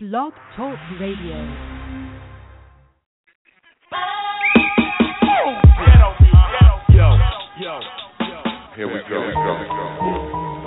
Blog Talk Radio. Yo, yo, Here we go. Here we go.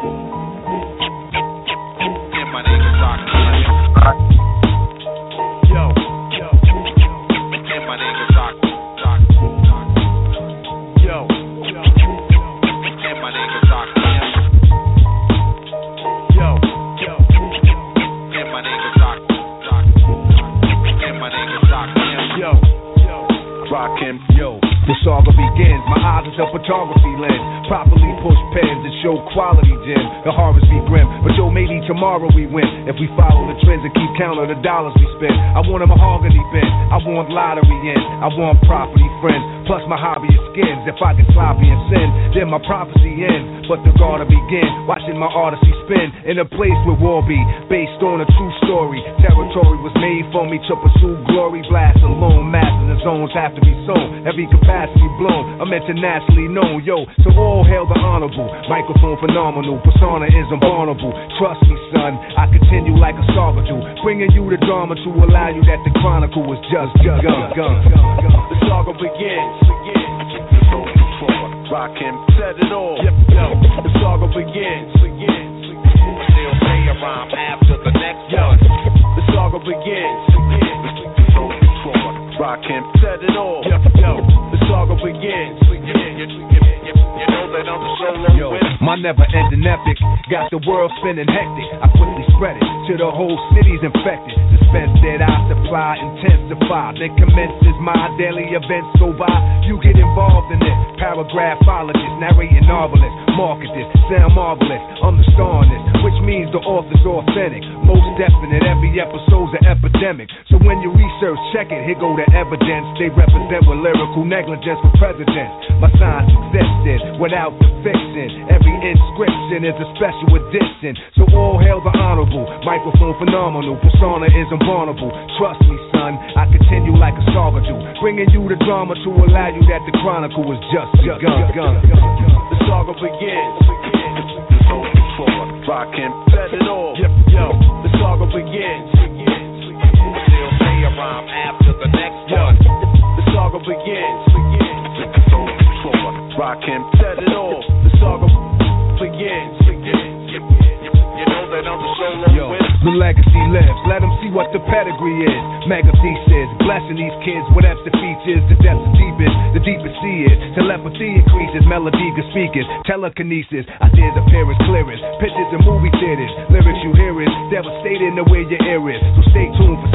Saga begins. My eyes is a photography lens. Properly push pens and show quality gem. The harvest be grim, but yo, maybe tomorrow we win. If we follow the trends and keep count of the dollars we spend. I want a mahogany bin. I want lottery in. I want property friends. Plus my hobby is skins. If I get sloppy and sin, then my prophecy ends. But the gotta begin. Watching my odyssey spin in a place where war be based on a true story. Territory was made for me to pursue glory. Blast alone, and zones have to be sown. Every capacity blown. I'm internationally known. Yo, so all hail the honorable. Microphone phenomenal. Persona is unvulnerable. Trust me, son. I continue like a saga do. Bringing you the drama to allow you that the chronicle was just begun. The saga begins. Rock him. Set it all. Yep, yo. The saga begins. Begins. A rhyme after the next Yo, one. the saga begins. Rock him. Set it all. Yep, yo. The saga begins. You, you, you, you, you know that I'm the solo Yo, my never ending epic got the world spinning hectic. I quickly spread it to the whole city's infected. Suspense that I supply intensify. Then commences my daily events go by. You get involved in it. Paragraphologist, narrating novelist, market this, sound marvelous. I'm the star in this, which means the author's authentic. Most definite, every episode's an epidemic. So when you research, check it. Here go the evidence. They represent with lyrical negligence for presidents. My science existed without the fiction. Every inscription is a special edition. So all hail the honorable. Microphone phenomenal. Persona is invulnerable. Trust me, son. I continue like a saga do. Bringing you the drama to allow you that the chronicle was just begun. The saga begins. Rock him. Set it all. Yep, yo. The saga begins. Still say a rhyme after the next Yo, one. the saga begins. Rock him. Set it all. The saga begins. That I'm the solo Yo, winner. the legacy lives. Let them see what the pedigree is. Mega thesis, blessing these kids with extra features. The depth is deepest, the deepest sea is. Telepathy increases, melody good speakers, telekinesis. Ideas appearance clearest. Pictures in movie theaters, lyrics you hear is devastating the way your ear is. So stay tuned for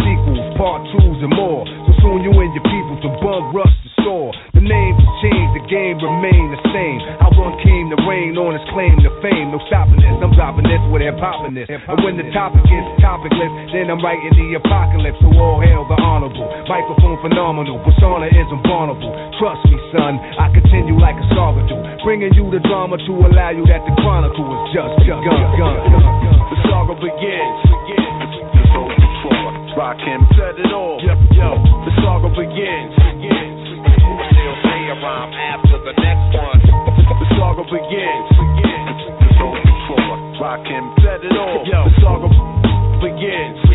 part twos, and more. So soon you and your people to bum rush the soar. The names have changed, the game remain the same. How one came to reign on his claim to fame. No stopping this, I'm dropping this with hip hopping this. And when the topic is topicless, then I'm writing the apocalypse. So all hail the honorable. Microphone phenomenal, persona is invulnerable. Trust me, son, I continue like a saga do. Bringing you the drama to allow you that the chronicle is just begun. The saga begins. Rock him. Set it all. Yep, yo. The saga begins. Still say a rhyme after the next one. The saga begins. Rock him. Set it all. Yo, the saga begins.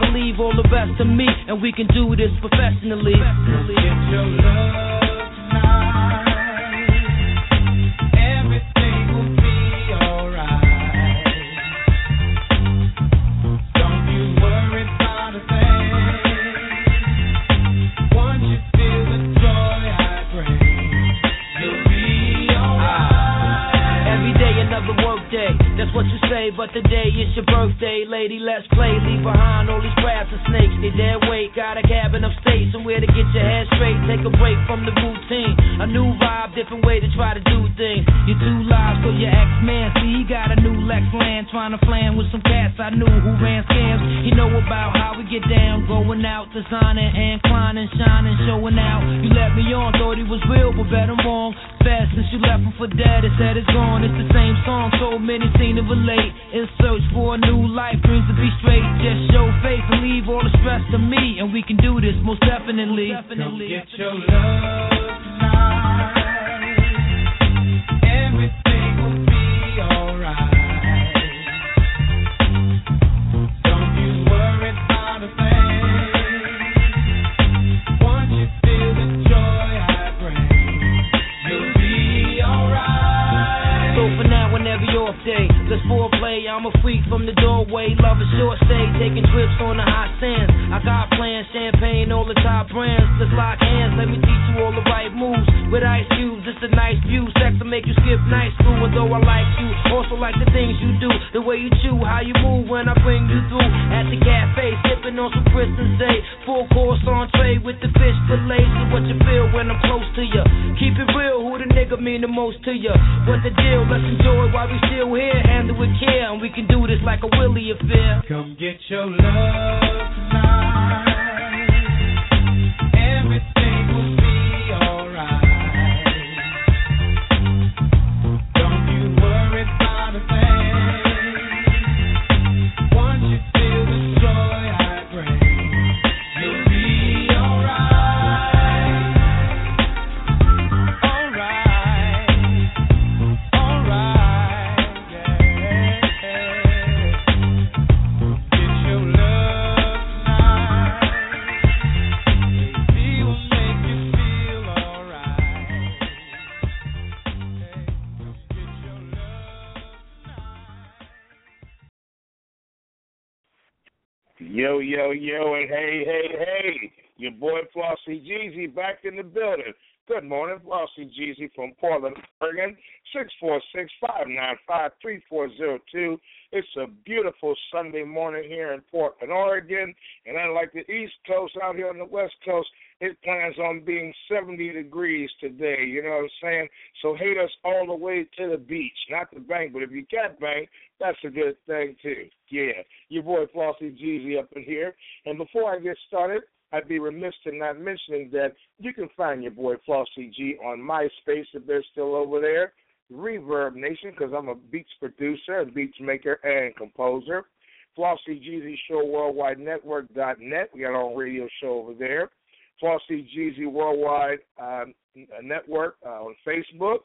And leave all the best to me. And we can do this professionally. Get your love tonight. Lady. Let's play. Leave behind all these crabs and snakes. They dead weight. Got a cabin upstate, somewhere to get your head straight. Take a break from the routine. A new vibe, different way to try to do things. Your two lives for your ex man. See, he got a new Lex land, trying to flan with some cats I knew who ran scams. He know about how we get down, going out, designing and climbing, shining, showing out. You let me on, thought he was real, but bet I'm wrong. Fast since you left him for dead, it said it's gone. It's the same song, so many seem to relate. In search for a new life, dreams to be straight. Just show faith and leave all the stress to me, and we can do this most definitely. Come get your love tonight. Everything will off day, let's foreplay. I'm a freak from the doorway. Love a short stay, taking trips on the hot sands. I got plans, champagne, all the top brands. Let's lock hands, let me teach you all the right moves. With ice cubes, it's a nice view. Sex will make you skip night school. And though I like you, also like the things you do. The way you chew, how you move when I bring you through. At the cafe, sipping on some Chris Day. full course entree with the fish fillet. So what you feel when I'm close to you? Keep it real, who the nigga mean the most to you? What the deal? Let's enjoy while we still here. Handle with care, and we can do this like a Willie affair. Come get your love tonight. Yo, yo, yo, and hey, hey, hey. Your boy Flauxy Gz back in the building. Good morning, Flauxy Gz from Portland, Oregon. Six four six five nine five three four zero two. It's a beautiful Sunday morning here in Portland, Oregon. And unlike the East Coast, out here on the West Coast, it plans on being 70 degrees today. You know what I'm saying? So hate us all the way to the beach. Not the bank, but if you can't bank, that's a good thing too. Yeah. Your boy Flauxy Gz up in here. And before I get started, I'd be remiss in not mentioning that you can find your boy Flossy G on MySpace if they're still over there. Reverb Nation, because I'm a beats producer, a beats maker, and composer. Flauxy Gz Show Worldwide Network dot net. We got our own radio show over there. Flauxy Gz Worldwide um, Network uh, on Facebook.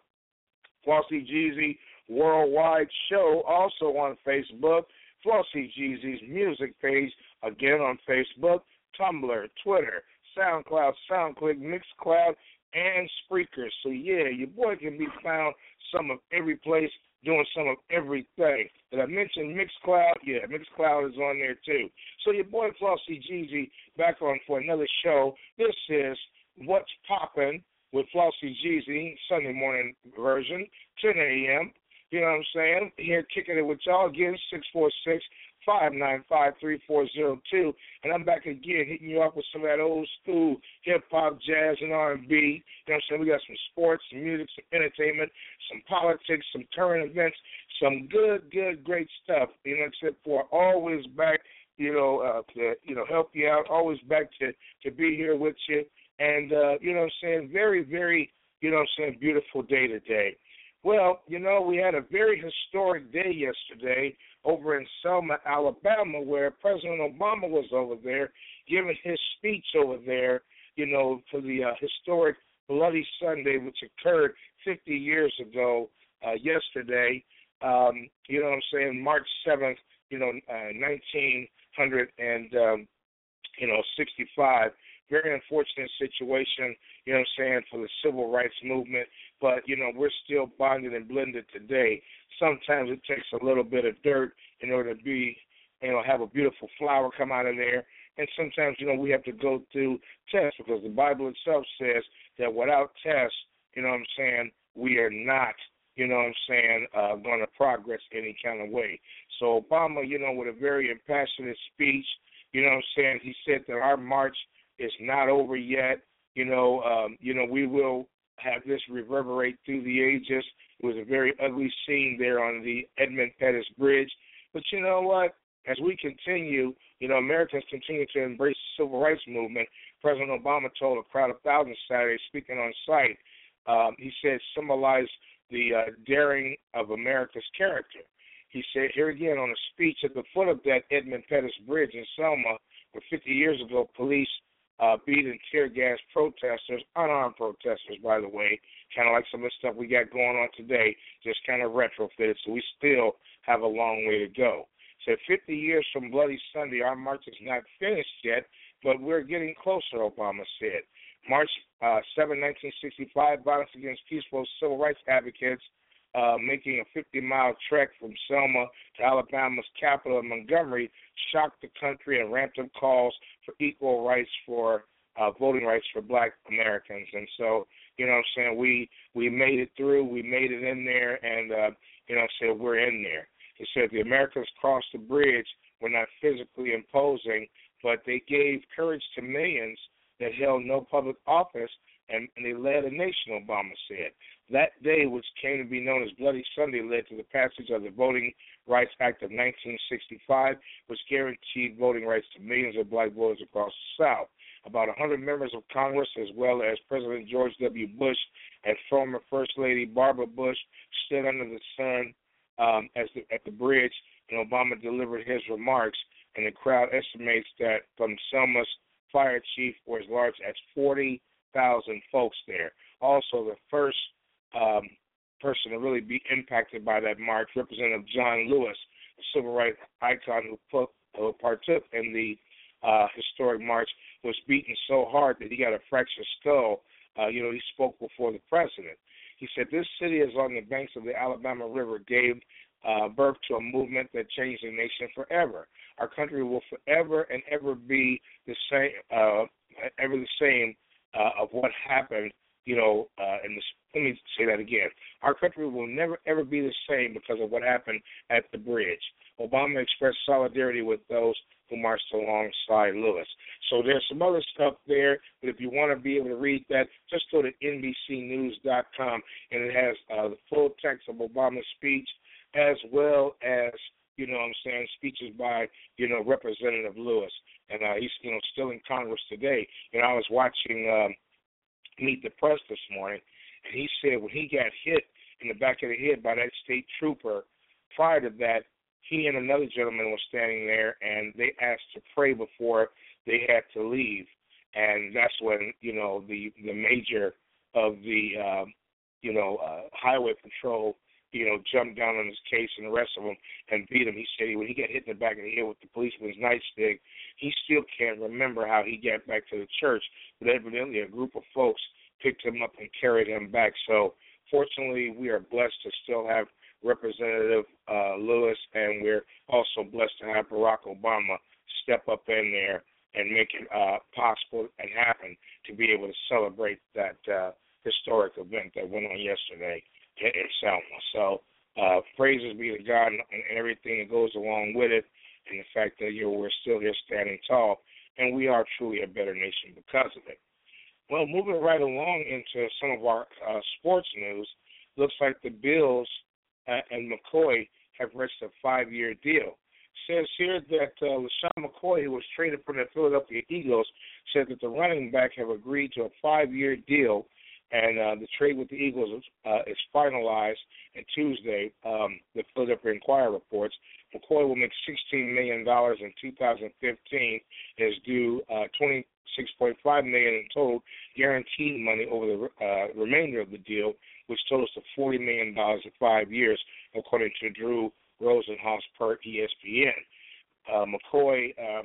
Flauxy Gz Worldwide Show also on Facebook. Flauxy Gz's music page again on Facebook. Tumblr, Twitter, SoundCloud, SoundClick, Mixcloud, and Spreaker. So yeah, your boy can be found some of every place doing some of everything. Did I mention Mixcloud? Yeah, Mixcloud is on there too. So your boy Flauxy Gz back on for another show. This is What's Poppin' with Flauxy Gz, Sunday morning version, 10 a.m. You know what I'm saying? Here kicking it with y'all again, 646 five nine five three four zero two, and I'm back again hitting you up with some of that old school hip hop, jazz, and R and B. You know what I'm saying? We got some sports, some music, some entertainment, some politics, some current events, some good, good, great stuff. You know, except for always back, you know, uh, to you know help you out. Always back to to be here with you, and uh, you know what I'm saying? Very, very, you know what I'm saying? Beautiful day today. Well, you know, we had a very historic day yesterday over in Selma, Alabama, where President Obama was over there giving his speech over there, you know, for the uh, historic Bloody Sunday, which occurred 50 years ago uh, yesterday. Um, you know what I'm saying? March 7th, you know, uh, 1900 and um, you know 65. Very unfortunate situation, you know what I'm saying, for the civil rights movement. But, you know, we're still bonded and blended today. Sometimes it takes a little bit of dirt in order to be, you know, have a beautiful flower come out of there. And sometimes, you know, we have to go through tests because the Bible itself says that without tests, you know what I'm saying, we are not, you know what I'm saying, uh, going to progress any kind of way. So Obama, you know, with a very impassionate speech, you know what I'm saying, he said that our march is not over yet. You know, um, you know, we will have this reverberate through the ages. It was a very ugly scene there on the Edmund Pettus Bridge. But you know what? As we continue, you know, Americans continue to embrace the civil rights movement. President Obama told a crowd of thousands Saturday, speaking on site, um, he said, symbolize the uh, daring of America's character. He said here again on a speech at the foot of that Edmund Pettus Bridge in Selma, where 50 years ago police uh, beat and tear gas protesters, unarmed protesters, by the way, kind of like some of the stuff we got going on today, just kind of retrofitted. So we still have a long way to go. So 50 years from Bloody Sunday, our march is not finished yet, but we're getting closer, Obama said. March uh, 7, 1965, violence against peaceful civil rights advocates uh, making a 50 mile trek from Selma to Alabama's capital of Montgomery shocked the country and ramped up calls for equal rights for uh, voting rights for black Americans. And so, you know what I'm saying, we we made it through, we made it in there and uh, you know what I'm saying, we're in there. He said the Americans crossed the bridge were not physically imposing, but they gave courage to millions that held no public office and, and they led a nation, Obama said. That day, which came to be known as Bloody Sunday, led to the passage of the Voting Rights Act of 1965, which guaranteed voting rights to millions of black voters across the South. About 100 members of Congress, as well as President George W. Bush and former First Lady Barbara Bush, stood under the sun um, the, at the bridge, and Obama delivered his remarks. And the crowd estimates that from Selma's fire chief were as large as 40,000 folks there. Also, the first um, person to really be impacted by that march, Representative John Lewis, a civil rights icon who, put, who partook in the uh, historic march, was beaten so hard that he got a fractured skull. Uh, you know, he spoke before the president. He said, This city is on the banks of the Alabama River, gave uh, birth to a movement that changed the nation forever. Our country will forever and ever be the same, uh, ever the same uh, of what happened. You know, uh, the, let me say that again. Our country will never ever be the same because of what happened at the bridge. Obama expressed solidarity with those who marched alongside Lewis. So there's some other stuff there, but if you want to be able to read that, just go to NBCNews.com, and it has uh, the full text of Obama's speech as well as you know what I'm saying speeches by you know Representative Lewis, and uh, he's you know still in Congress today. You know I was watching um, Meet the Press this morning, and he said when he got hit in the back of the head by that state trooper, prior to that he and another gentleman were standing there, and they asked to pray before they had to leave, and that's when you know the the major of the um, you know uh, highway patrol you know, jumped down on his case and the rest of them and beat him. He said when he got hit in the back of the head with the policeman's nightstick, he still can't remember how he got back to the church. But evidently, a group of folks picked him up and carried him back. So, fortunately, we are blessed to still have Representative uh, Lewis, and we're also blessed to have Barack Obama step up in there and make it uh, possible and happen to be able to celebrate that uh, historic event that went on yesterday in Selma. So uh, praises be to God and, and everything that goes along with it, and the fact that you know, we're still here standing tall, and we are truly a better nation because of it. Well, moving right along into some of our uh, sports news, looks like the Bills uh, and McCoy have reached a five-year deal. Says here that uh, LeSean McCoy, who was traded from the Philadelphia Eagles, said that the running back have agreed to a five-year deal and uh, the trade with the Eagles uh, is finalized. And Tuesday, um, the Philadelphia Inquirer reports McCoy will make $16 million in 2015 and is due uh, 26.5 million in total guaranteed money over the uh, remainder of the deal, which totals to 40 million dollars in five years, according to Drew Rosenhaus per ESPN. Uh, McCoy uh,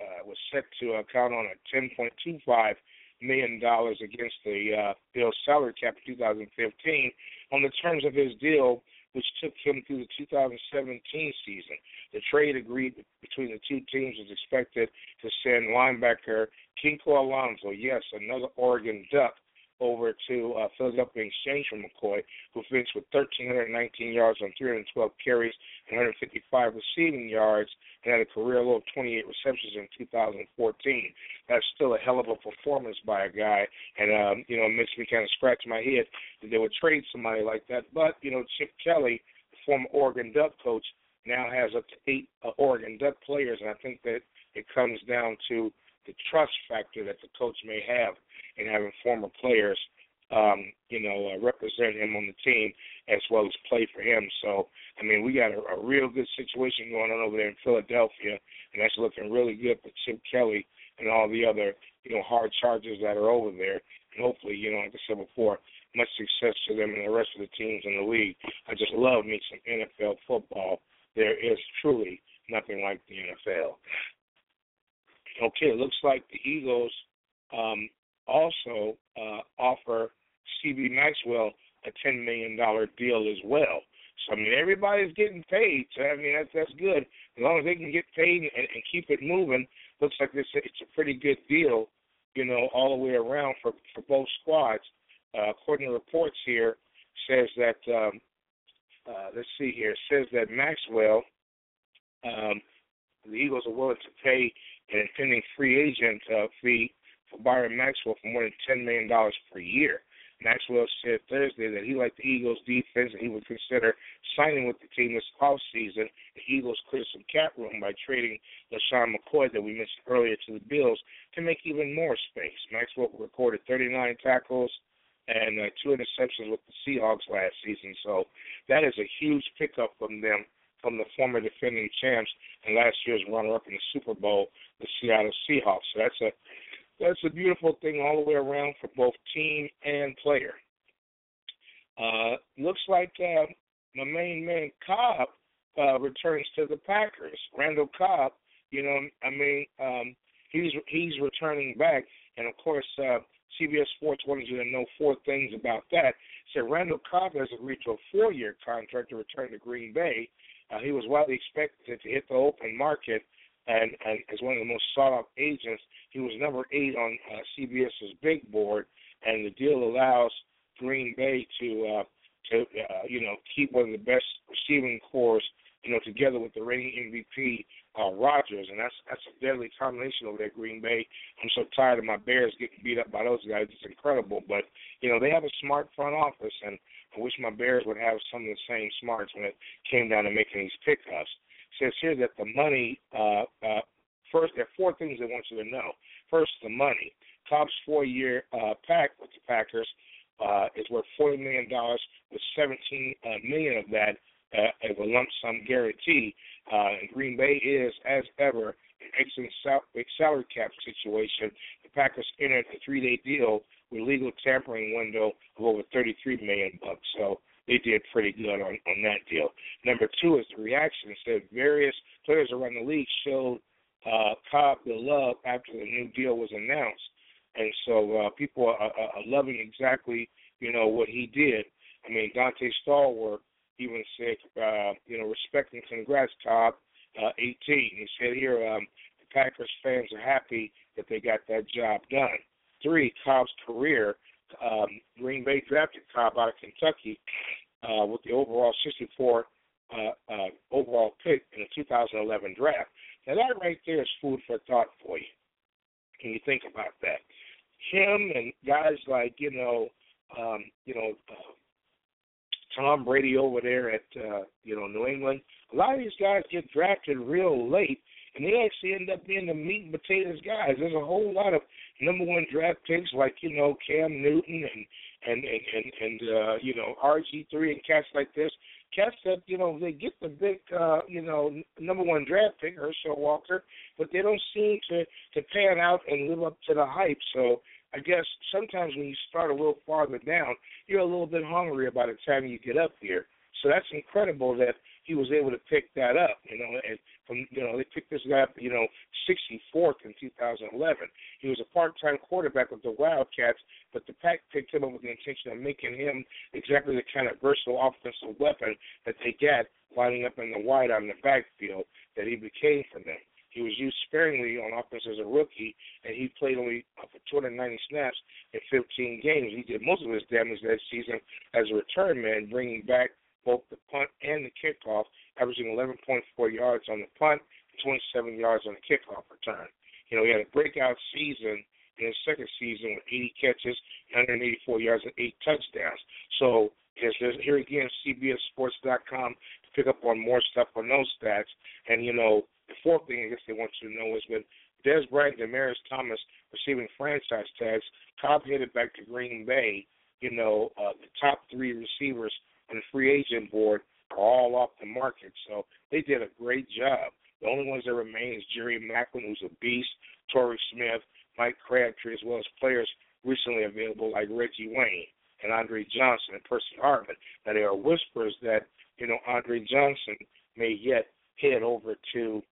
uh, was set to uh, count on a 10.25 million dollars against the uh, Bills salary cap in 2015 on the terms of his deal, which took him through the 2017 season. The trade agreed between the two teams was expected to send linebacker Kiko Alonso, yes, another Oregon Duck, over to uh, Philadelphia exchange for McCoy, who finished with 1,319 yards on 312 carries and 155 receiving yards and had a career low of 28 receptions in 2014. That's still a hell of a performance by a guy, and um, you know, it makes me kind of scratch my head that they would trade somebody like that. But you know, Chip Kelly, former Oregon Duck coach, now has up to eight uh, Oregon Duck players, and I think that it comes down to the trust factor that the coach may have in having former players, um, you know, uh, represent him on the team as well as play for him. So, I mean, we got a, a real good situation going on over there in Philadelphia, and that's looking really good for Chip Kelly and all the other, you know, hard charges that are over there. And hopefully, you know, like I said before, much success to them and the rest of the teams in the league. I just love me some NFL football. There is truly nothing like the NFL. Okay, it looks like the Eagles um, also uh, offer CB Maxwell a ten million dollar deal as well. So I mean, everybody's getting paid. So I mean, that's that's good as long as they can get paid and, and keep it moving. Looks like this it's a pretty good deal, you know, all the way around for for both squads. Uh, according to reports here, says that um, uh, let's see here, says that Maxwell, um, the Eagles are willing to pay an impending free agent uh, fee for Byron Maxwell for more than $10 million per year. Maxwell said Thursday that he liked the Eagles' defense and he would consider signing with the team this offseason. The Eagles cleared some cap room by trading LeSean McCoy that we mentioned earlier to the Bills to make even more space. Maxwell recorded 39 tackles and uh, two interceptions with the Seahawks last season, so that is a huge pickup from them from the former defending champs and last year's runner-up in the Super Bowl, the Seattle Seahawks. So that's a that's a beautiful thing all the way around for both team and player. Uh, looks like uh, my main man Cobb uh, returns to the Packers. Randall Cobb, you know, I mean, um, he's he's returning back, and of course, uh, CBS Sports wanted you to know four things about that. Said Randall Cobb has agreed to a four-year contract to return to Green Bay. Uh, he was widely expected to hit the open market, and, and as one of the most sought-out agents, he was number eight on uh, CBS's big board, and the deal allows Green Bay to uh, to uh, you know keep one of the best receiving cores you know together with the reigning MVP uh, Rodgers, and that's that's a deadly combination over there, Green Bay. I'm so tired of my Bears getting beat up by those guys. It's incredible, but you know they have a smart front office, and I wish my Bears would have some of the same smarts when it came down to making these pickups. It says here that the money. Uh, uh, first, there are four things they want you to know. First, the money. Cobb's four-year uh, pack with the Packers uh, is worth forty million dollars, with seventeen uh, million of that uh, as a lump sum guarantee. Uh, and Green Bay is, as ever, an excellent sal- salary cap situation. The Packers entered a three-day deal with legal tampering window of over 33 million bucks. So they did pretty good on on that deal. Number two is the reaction. Said various players around the league showed uh, Cobb the love after the new deal was announced, and so uh, people are, are, are loving exactly you know what he did. I mean, Donté Stallworth even said, uh, you know, respect and congrats, Cobb, uh, 18. He said here, um, the Packers fans are happy that they got that job done. Three, Cobb's career. Um, Green Bay drafted Cobb out of Kentucky uh, with the overall 64 uh, uh, overall pick in the 2011 draft. Now that right there is food for thought for you. Can you think about that? Him and guys like you know, um, you know, uh, Tom Brady over there at uh, you know New England. A lot of these guys get drafted real late, and they actually end up being the meat and potatoes guys. There's a whole lot of number one draft picks like you know Cam Newton and and and and, and uh, you know RG three and cats like this. Cats that you know they get the big uh, you know number one draft pick Herschel Walker, but they don't seem to to pan out and live up to the hype. So I guess sometimes when you start a little farther down, you're a little bit hungrier by the time you get up here. So that's incredible that he was able to pick that up. You know, and from you know they picked this guy up, you know, 64th in 2011. He was a part-time quarterback with the Wildcats, but the Pack picked him up with the intention of making him exactly the kind of versatile offensive weapon that they got lining up in the wide on the backfield that he became for them. He was used sparingly on offense as a rookie, and he played only uh, for 290 snaps in 15 games. He did most of his damage that season as a return man, bringing back both the punt and the kickoff, averaging 11.4 yards on the punt and 27 yards on the kickoff return. You know, he had a breakout season in his second season with 80 catches, 184 yards, and eight touchdowns. So here again, CBSSports.com to pick up on more stuff on those stats. And you know, the fourth thing I guess they want you to know is with Dez Bryant and Demaryius Thomas receiving franchise tags, Cobb headed back to Green Bay. You know, uh, the top three receivers on the free agent board are all off the market, so they did a great job. The only ones that remain is Jerry Maclin, who's a beast, Torrey Smith, Mike Crabtree, as well as players recently available like Reggie Wayne and Andre Johnson and Percy Harvin. Now there are whispers that you know Andre Johnson may yet head over to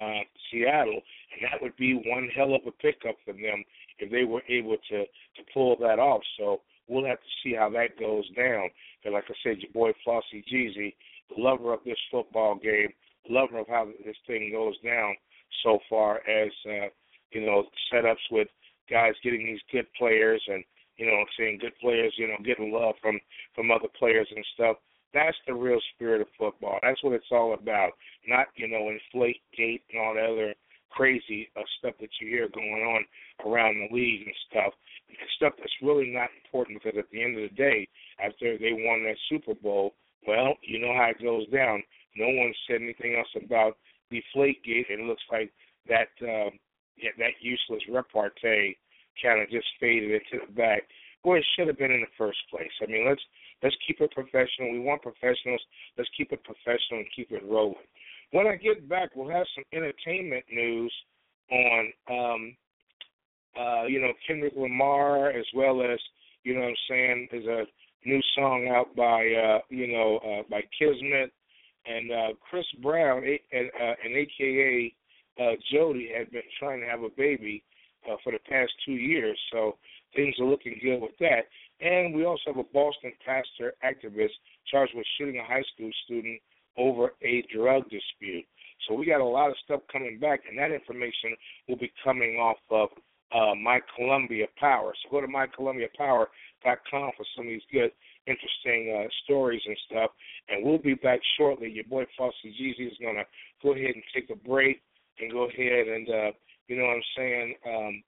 uh, Seattle, and that would be one hell of a pickup for them if they were able to to pull that off. So we'll have to see how that goes down. But like I said, your boy Flauxy Gz, lover of this football game, lover of how this thing goes down so far as uh, you know setups with guys getting these good players and you know seeing good players you know getting love from from other players and stuff. That's the real spirit of football. That's what it's all about. Not, you know, inflate gate and all the other crazy uh, stuff that you hear going on around the league and stuff. Stuff that's really not important because at the end of the day, after they won that Super Bowl, well, you know how it goes down. No one said anything else about deflate gate, and it looks like that uh, yeah, that useless repartee kind of just faded into the back. Boy, it should have been in the first place. I mean, let's Let's keep it professional. We want professionals. Let's keep it professional and keep it rolling. When I get back, we'll have some entertainment news on, um, uh, you know, Kendrick Lamar as well as, you know, what I'm saying, there's a new song out by, uh, you know, uh, by Kismet and uh, Chris Brown and, uh, and AKA uh, Jody had been trying to have a baby. uh, for the past two years. So things are looking good with that. And we also have a Boston pastor activist charged with shooting a high school student over a drug dispute. So we got a lot of stuff coming back, and that information will be coming off of uh, My Columbia Power. So go to mycolumbiapower.com for some of these good, interesting uh, stories and stuff. And we'll be back shortly. Your boy Flauxy Gz is going to go ahead and take a break and go ahead and, uh, you know what I'm saying, um,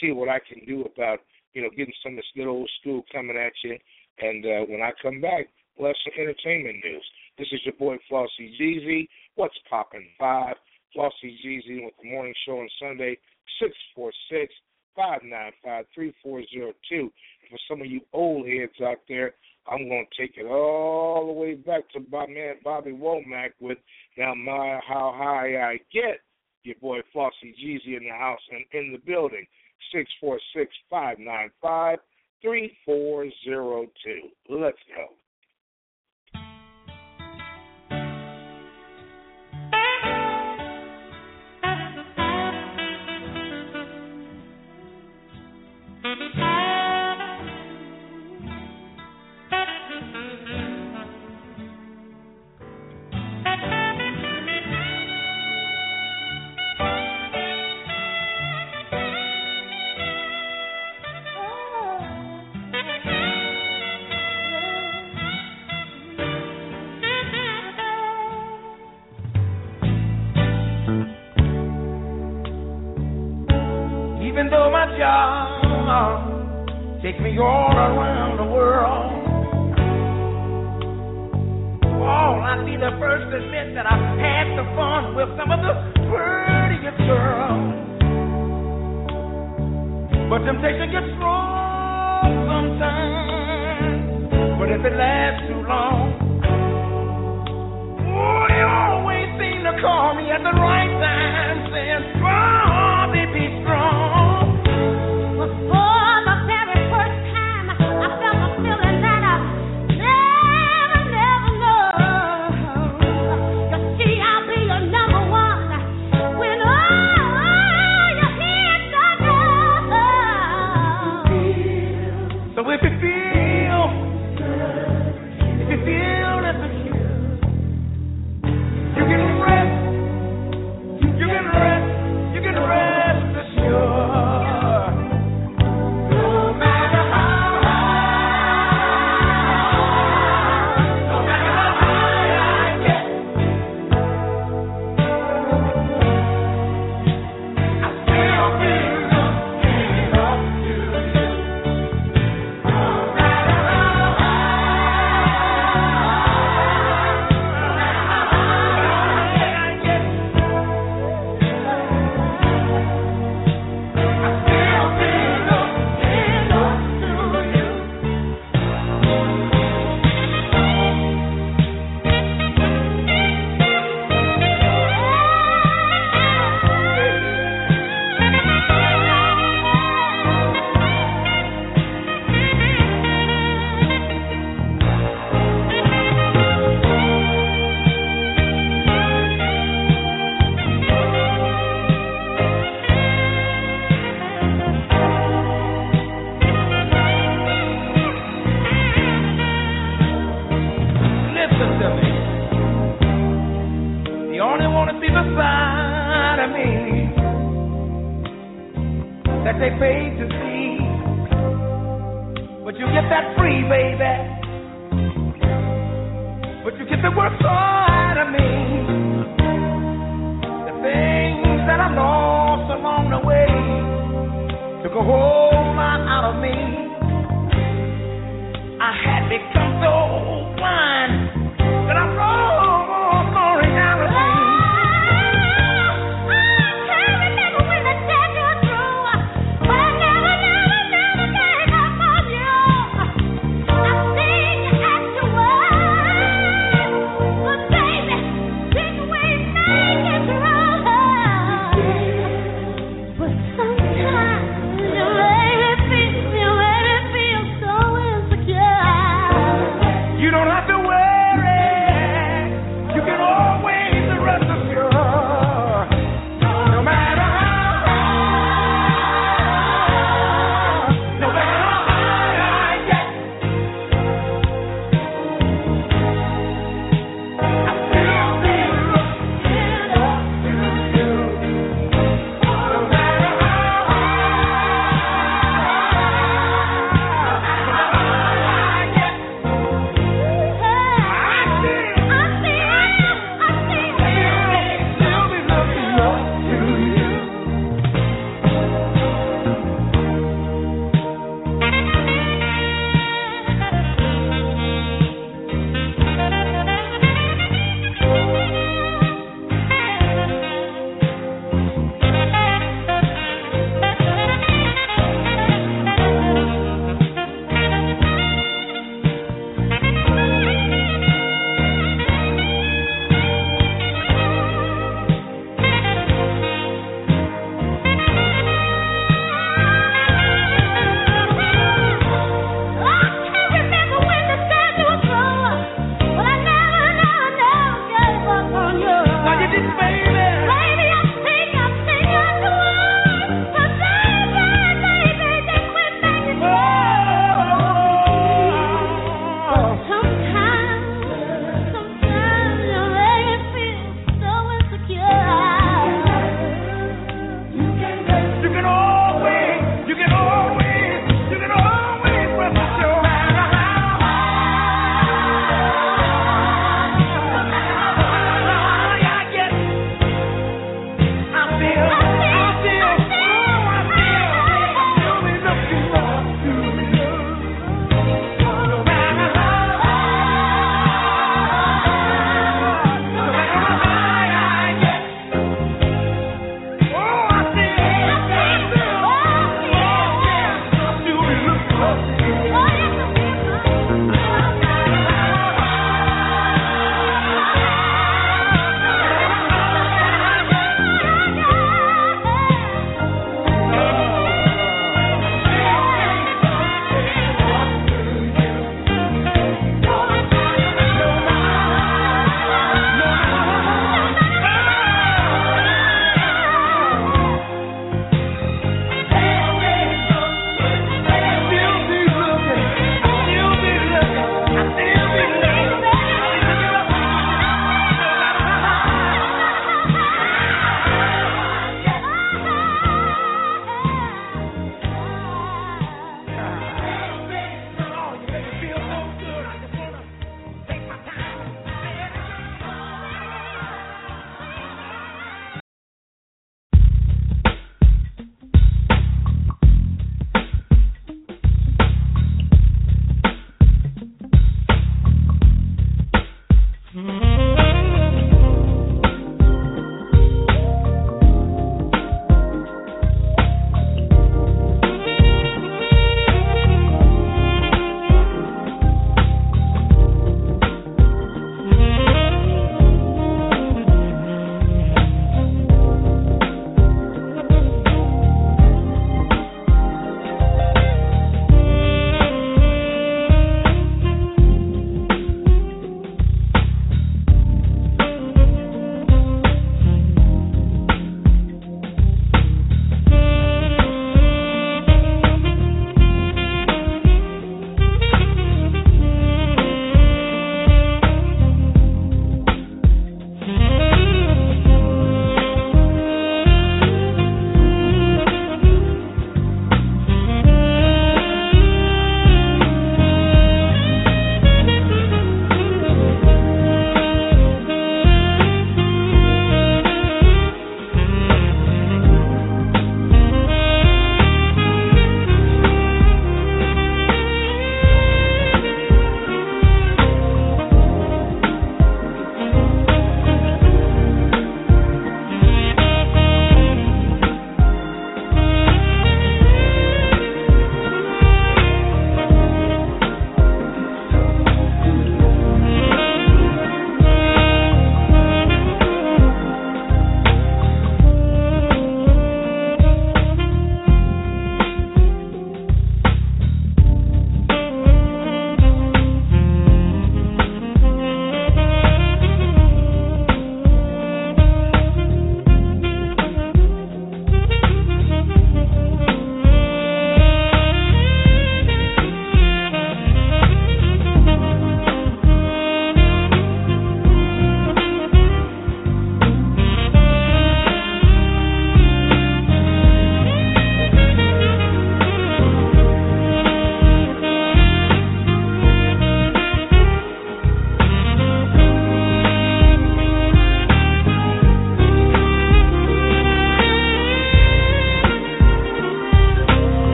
see what I can do about, you know, getting some of this good old school coming at you. And uh, when I come back, we'll have some entertainment news. This is your boy Flauxy Gz. What's poppin' five? Flauxy Gz with the morning show on Sunday, six four six five nine five three four zero two. For some of you old heads out there, I'm gonna take it all the way back to my man Bobby Womack with now my how high I get. Your boy Flauxy Gz in the house and in the building. Six four six five nine five three four zero two. Let's go. Takes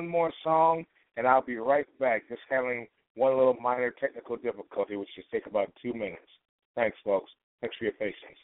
one more song, and I'll be right back. Just having one little minor technical difficulty, which should take about two minutes. Thanks, folks. Thanks for your patience.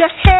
your.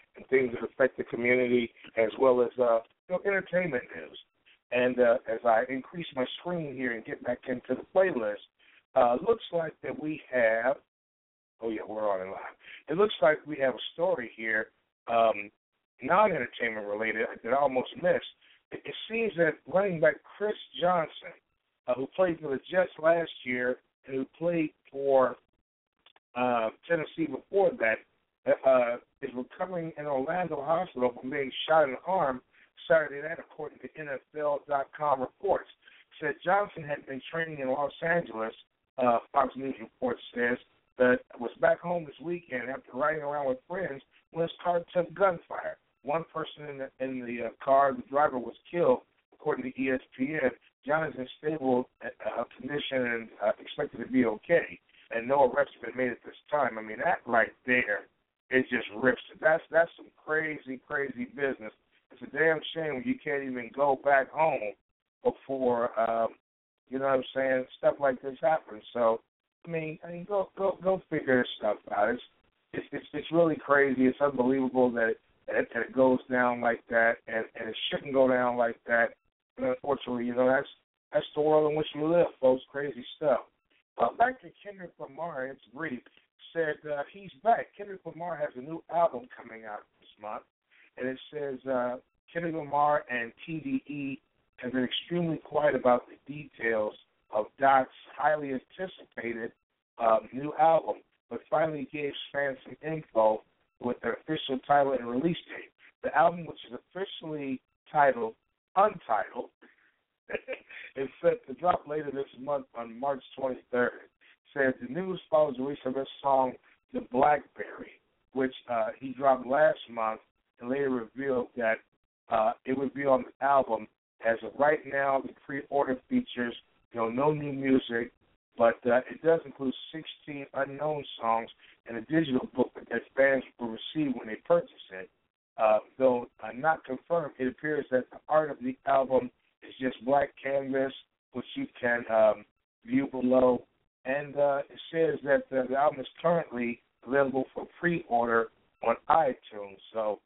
and things that affect the community, as well as uh, you know, entertainment news. And uh, as I increase my screen here and get back into the playlist, uh, looks like that we have. Oh yeah, we're on in live. It looks like we have a story here, um, non-entertainment related that I almost missed. It, it seems that running back Chris Johnson, uh, who played for the Jets last year, and who played for uh, Tennessee before that, uh, is recovering in Orlando Hospital from being shot in the arm Saturday night, according to NFL.com reports. Said Johnson had been training in Los Angeles. Uh, Fox News report says that was back home this weekend after riding around with friends when his car took gunfire. One person in the in the uh, car, the driver, was killed, according to ESPN. John is in stable uh, condition and uh, expected to be okay, and no arrests have been made at this time. I mean, that right there, it just rips. That's that's some crazy, crazy business. It's a damn shame you can't even go back home before, um, you know what I'm saying? Stuff like this happens. So, I mean, I mean, go go go figure this stuff out. It's it's it's, it's really crazy. It's unbelievable that it, that it goes down like that, and and it shouldn't go down like that and unfortunately, you know, that's that's the world in which we live, folks. Crazy stuff. But back to Kendrick Lamar, it's brief. Said uh, he's back. Kendrick Lamar has a new album coming out this month, and it says uh, Kendrick Lamar and TDE have been extremely quiet about the details of Dot's highly anticipated uh, new album, but finally gave fans some info with their official title and release date. The album, which is officially titled Untitled, is set to drop later this month on March 23rd. Said the new follows release of his song "The Blackberry," which uh, he dropped last month, and later revealed that uh, it would be on the album. As of right now, the pre-order features you know no new music, but uh, it does include 16 unknown songs and a digital book that fans will receive when they purchase it. Uh, though uh, not confirmed, it appears that the art of the album is just black canvas, which you can um, view below. And uh, it says that the album is currently available for pre-order on iTunes. So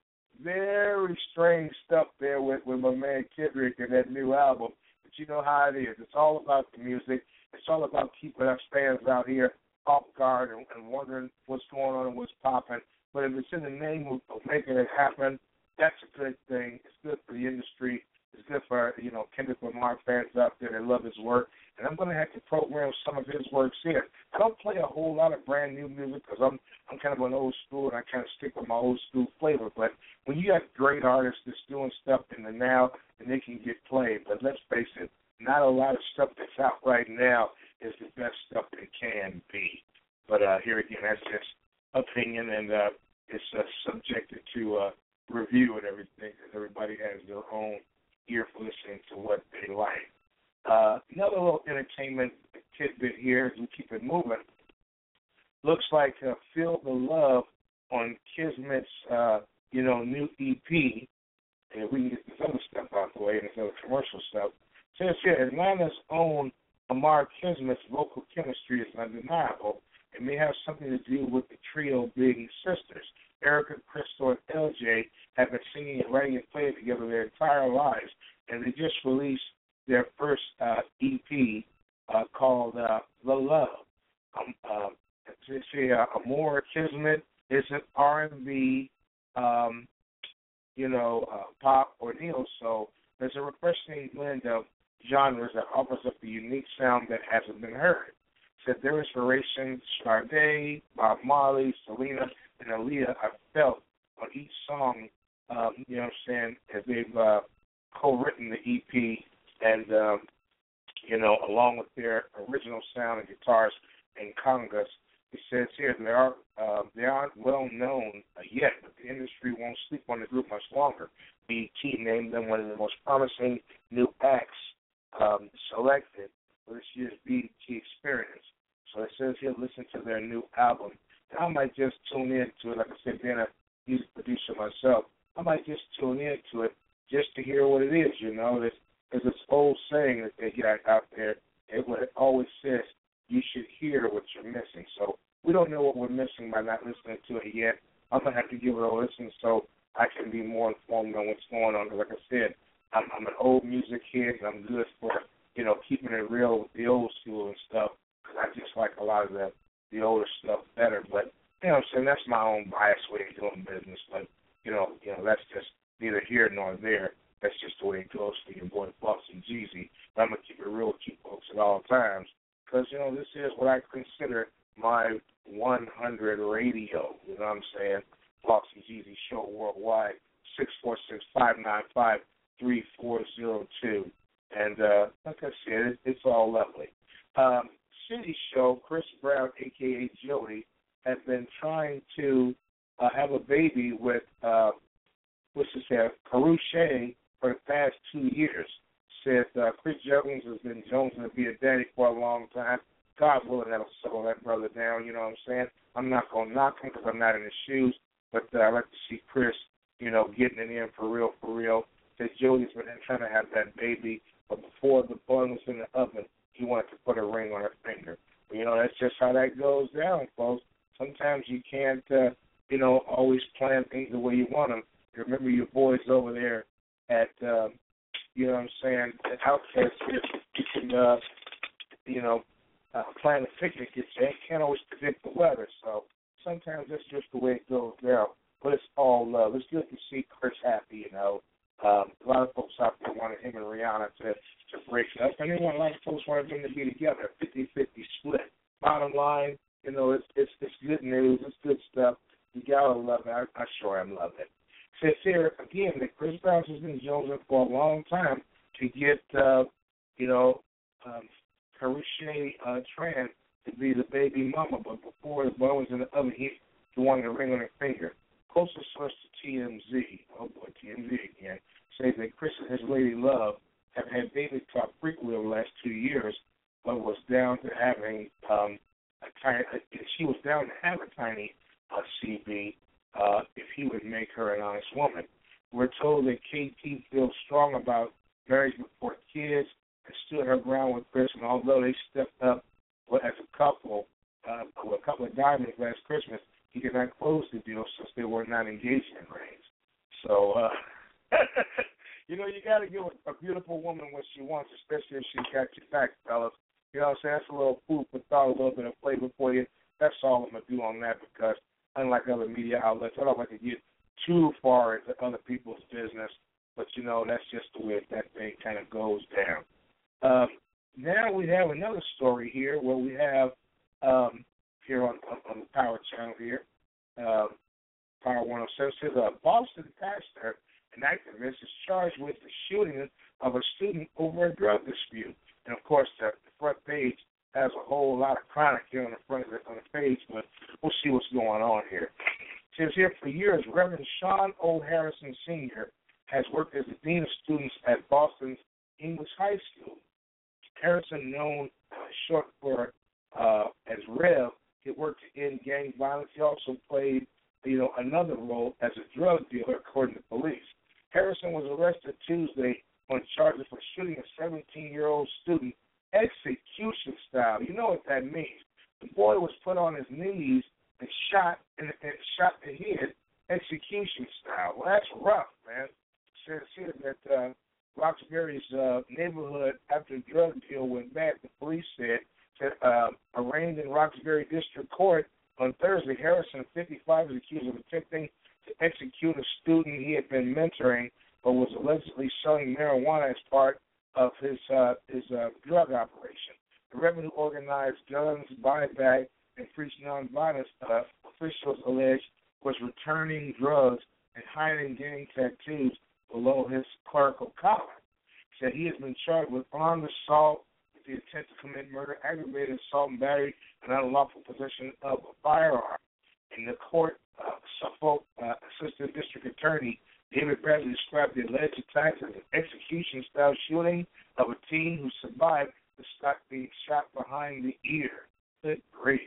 very strange stuff there with, with my man Kendrick and that new album. But you know how it is. It's all about the music. It's all about keeping us fans out here off guard and, and wondering what's going on and what's popping. But if it's in the name of, of making it happen, that's a good thing. It's good for the industry. It's good for you know Kendrick Lamar fans out there that love his work. And I'm going to have to program some of his works here. I don't play a whole lot of brand new music because I'm I'm kind of an old school and I kind of stick with my old school flavor. But when you got great artists that's doing stuff in the now and they can get played, but let's face it, not a lot of stuff that's out right now is the best stuff that can be. But uh, here again, that's just opinion and uh, it's uh, subjected to uh, review and everything because everybody has their own ear for listening to what they like. Uh, another little entertainment tidbit here as we keep it moving. Looks like uh, Feel the Love on Kismet's, uh, you know, new EP. And we can get this other stuff out the way and this other commercial stuff. Says here, Atlanta's own Amor Kismet's vocal chemistry is undeniable. It may have something to do with the trio being sisters. Erica, Crystal, and LJ have been singing and writing and playing together their entire lives, and they just released their first uh, EP uh, called uh, The Love. Um, uh, it's uh, Amor Kismet is an R&B, um, you know, uh, pop or neo soul. There's a refreshing blend of genres that offers up a unique sound that hasn't been heard. Said their inspiration, Sade, Bob Marley, Selena, and Aaliyah, I felt on each song, um, you know what I'm saying, as they've uh, co-written the EP and, um, you know, along with their original sound and guitars and congas, it says here they are uh, they aren't well known yet, but the industry won't sleep on the group much longer. BET named them one of the most promising new acts um, selected for this year's BET experience. So it says here, listen to their new album. I might just tune in to it. Like I said, being a music producer myself, I might just tune in to it just to hear what it is. You know, there's, there's this old saying that they got out there. It, it always says you should hear what you're missing. So we don't know what we're missing by not listening to it yet. I'm gonna have to give it a listen so I can be more informed on what's going on. Like I said, I'm, I'm an old music kid, and I'm good for you know keeping it real with the old school and stuff. I just like a lot of the the older stuff better. But you know, what I'm saying that's my own biased way of doing business. But you know, you know that's just neither here nor there. That's just the way it goes for your boy Flauxy Gz. But I'm gonna keep it real with you folks at all times because you know this is what I consider my 100 radio. You know what I'm saying? Flauxy Gz Show Worldwide, six four six five nine five three four zero two. And uh, like I said, it, it's all lovely. Um, City Show, Chris Brown, aka Joey, has been trying to uh, have a baby with uh, what's his name, Karrueche for the past two years. Said uh, Chris Jones has been jonesing to be a daddy for a long time. God willing, that'll settle that brother down. You know what I'm saying? I'm not gonna knock him because I'm not in his shoes, but uh, I like to see Chris, you know, getting it in for real, for real. That Joey's been trying to have that baby, but before the bun was in the oven, he wanted to put a ring on her finger. You know, that's just how that goes down, folks. Sometimes you can't, uh, you know, always plan things the way you want them. You remember your boys over there at, uh, you know what I'm saying, at OutKast, you can, uh, you know, uh, plan a picnic. You can't always predict the weather, so sometimes that's just the way it goes down. But it's all love. It's good to see Chris happy, you know. Um, a lot of folks out there wanted him and Rihanna to to break up, and then a lot folks wanted them to be together, fifty-fifty split. Bottom line, you know, it's it's it's good news, it's good stuff. You gotta love it. I, I sure am loving it. Says here again that Chris Brown has been jonesing for a long time to get, uh, you know, um, Karrueche uh, Tran to be the baby mama, but before the bone was in the oven, he, he wanted a ring on her finger. Closest source to TMZ, oh boy, TMZ again, says that Chris and his lady love have had baby talk frequently over the last two years, but was down to having um, a tiny. She was down to have a tiny uh, CB uh, if he would make her an honest woman. We're told that KT feels strong about marriage before kids and stood her ground with Chris, and although they stepped up as a couple, uh, a couple of diamonds last Christmas, he did not close the deal since they were not engagement rings. So, uh, you know, you got to give a, beautiful woman what she wants, especially if she's got your back, fellas. You know what I'm saying? That's a little food for thought, a little bit of flavor for you. That's all I'm going to do on that because, unlike other media outlets, I don't like to get too far into other people's business. But, you know, that's just the way that thing kind of goes down. Um, now we have another story here where we have um, here on, on the Power Channel here, uh, Power 107 says a Boston pastor an activist is charged with the shooting of a student over a drug dispute. And of course, the, the front page has a whole lot of chronic here on the front of the, on the page, but we'll see what's going on here. It says here for years, Reverend Sean O. Harrison Sr. has worked as the dean of students at Boston's English High School. Harrison, known uh, short for uh, as Rev, he worked end gang violence. He also played, you know, another role as a drug dealer, according to police. Was arrested Tuesday on charges for shooting a 17-year-old student execution style. You know what that means. The boy was put on his knees and shot and, and shot the head execution style. Well, that's rough, man. Said, said that uh, Roxbury's uh, neighborhood after the drug deal went bad. The police said that uh, arraigned in Roxbury District Court on Thursday, Harrison, 55, is accused of attempting to execute a student he had been mentoring, but was allegedly selling marijuana as part of his uh, his uh, drug operation. The revenue organized guns buyback and preach nonviolence uh, officials allege was returning drugs and hiding gang tattoos below his clerical collar. Said he has been charged with armed assault with the intent to commit murder, aggravated assault and battery, and unlawful possession of a firearm. In the court, uh, Suffolk uh, Assistant District Attorney David Bradley described the alleged attack as an execution-style shooting of a teen who survived the shot being shot behind the ear. Good grief.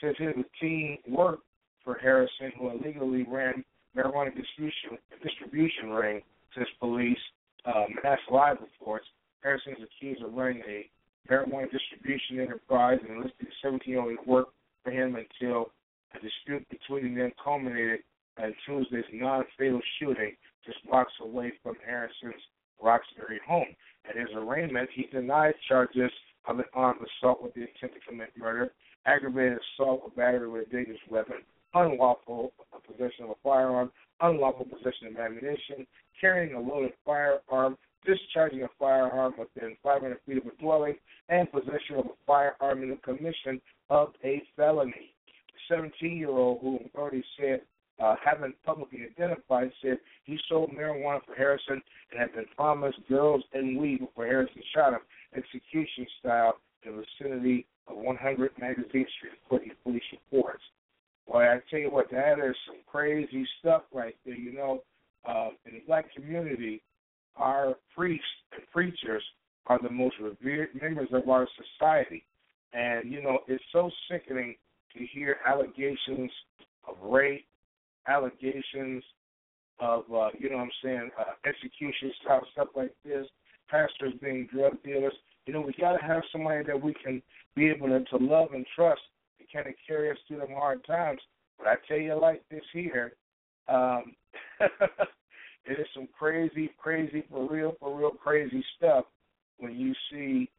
Here the teen worked for Harrison, who illegally ran marijuana distribution distribution ring, says police. Um, Mass Live reports Harrison is accused of running a marijuana distribution enterprise and enlisted 17-year-old to work for him until a dispute between them culminated in Tuesday's non-fatal shooting just blocks away from Harrison's Roxbury home. At his arraignment, he denied charges of an armed assault with the intent to commit murder, aggravated assault with battery with a dangerous weapon, unlawful possession of a firearm, unlawful possession of ammunition, carrying a loaded firearm, discharging a firearm within 500 feet of a dwelling, and possession of a firearm in the commission of a felony. The 17 year old, who authorities said uh, haven't publicly identified, said he sold marijuana for Harrison and had been promised girls and weed before Harrison shot him, execution style, in the vicinity of 100 Magazine Street, according to police reports. Boy, I tell you what, that is some crazy stuff right there. You know, uh, in the black community, our priests and preachers are the most revered members of our society. And, you know, it's so sickening to hear allegations of rape, allegations of, uh, you know what I'm saying, uh, execution style stuff like this, pastors being drug dealers. You know, we got to have somebody that we can be able to, to love and trust to kind of carry us through them hard times. But I tell you like this here, um, it is some crazy, crazy, for real, for real crazy stuff when you see,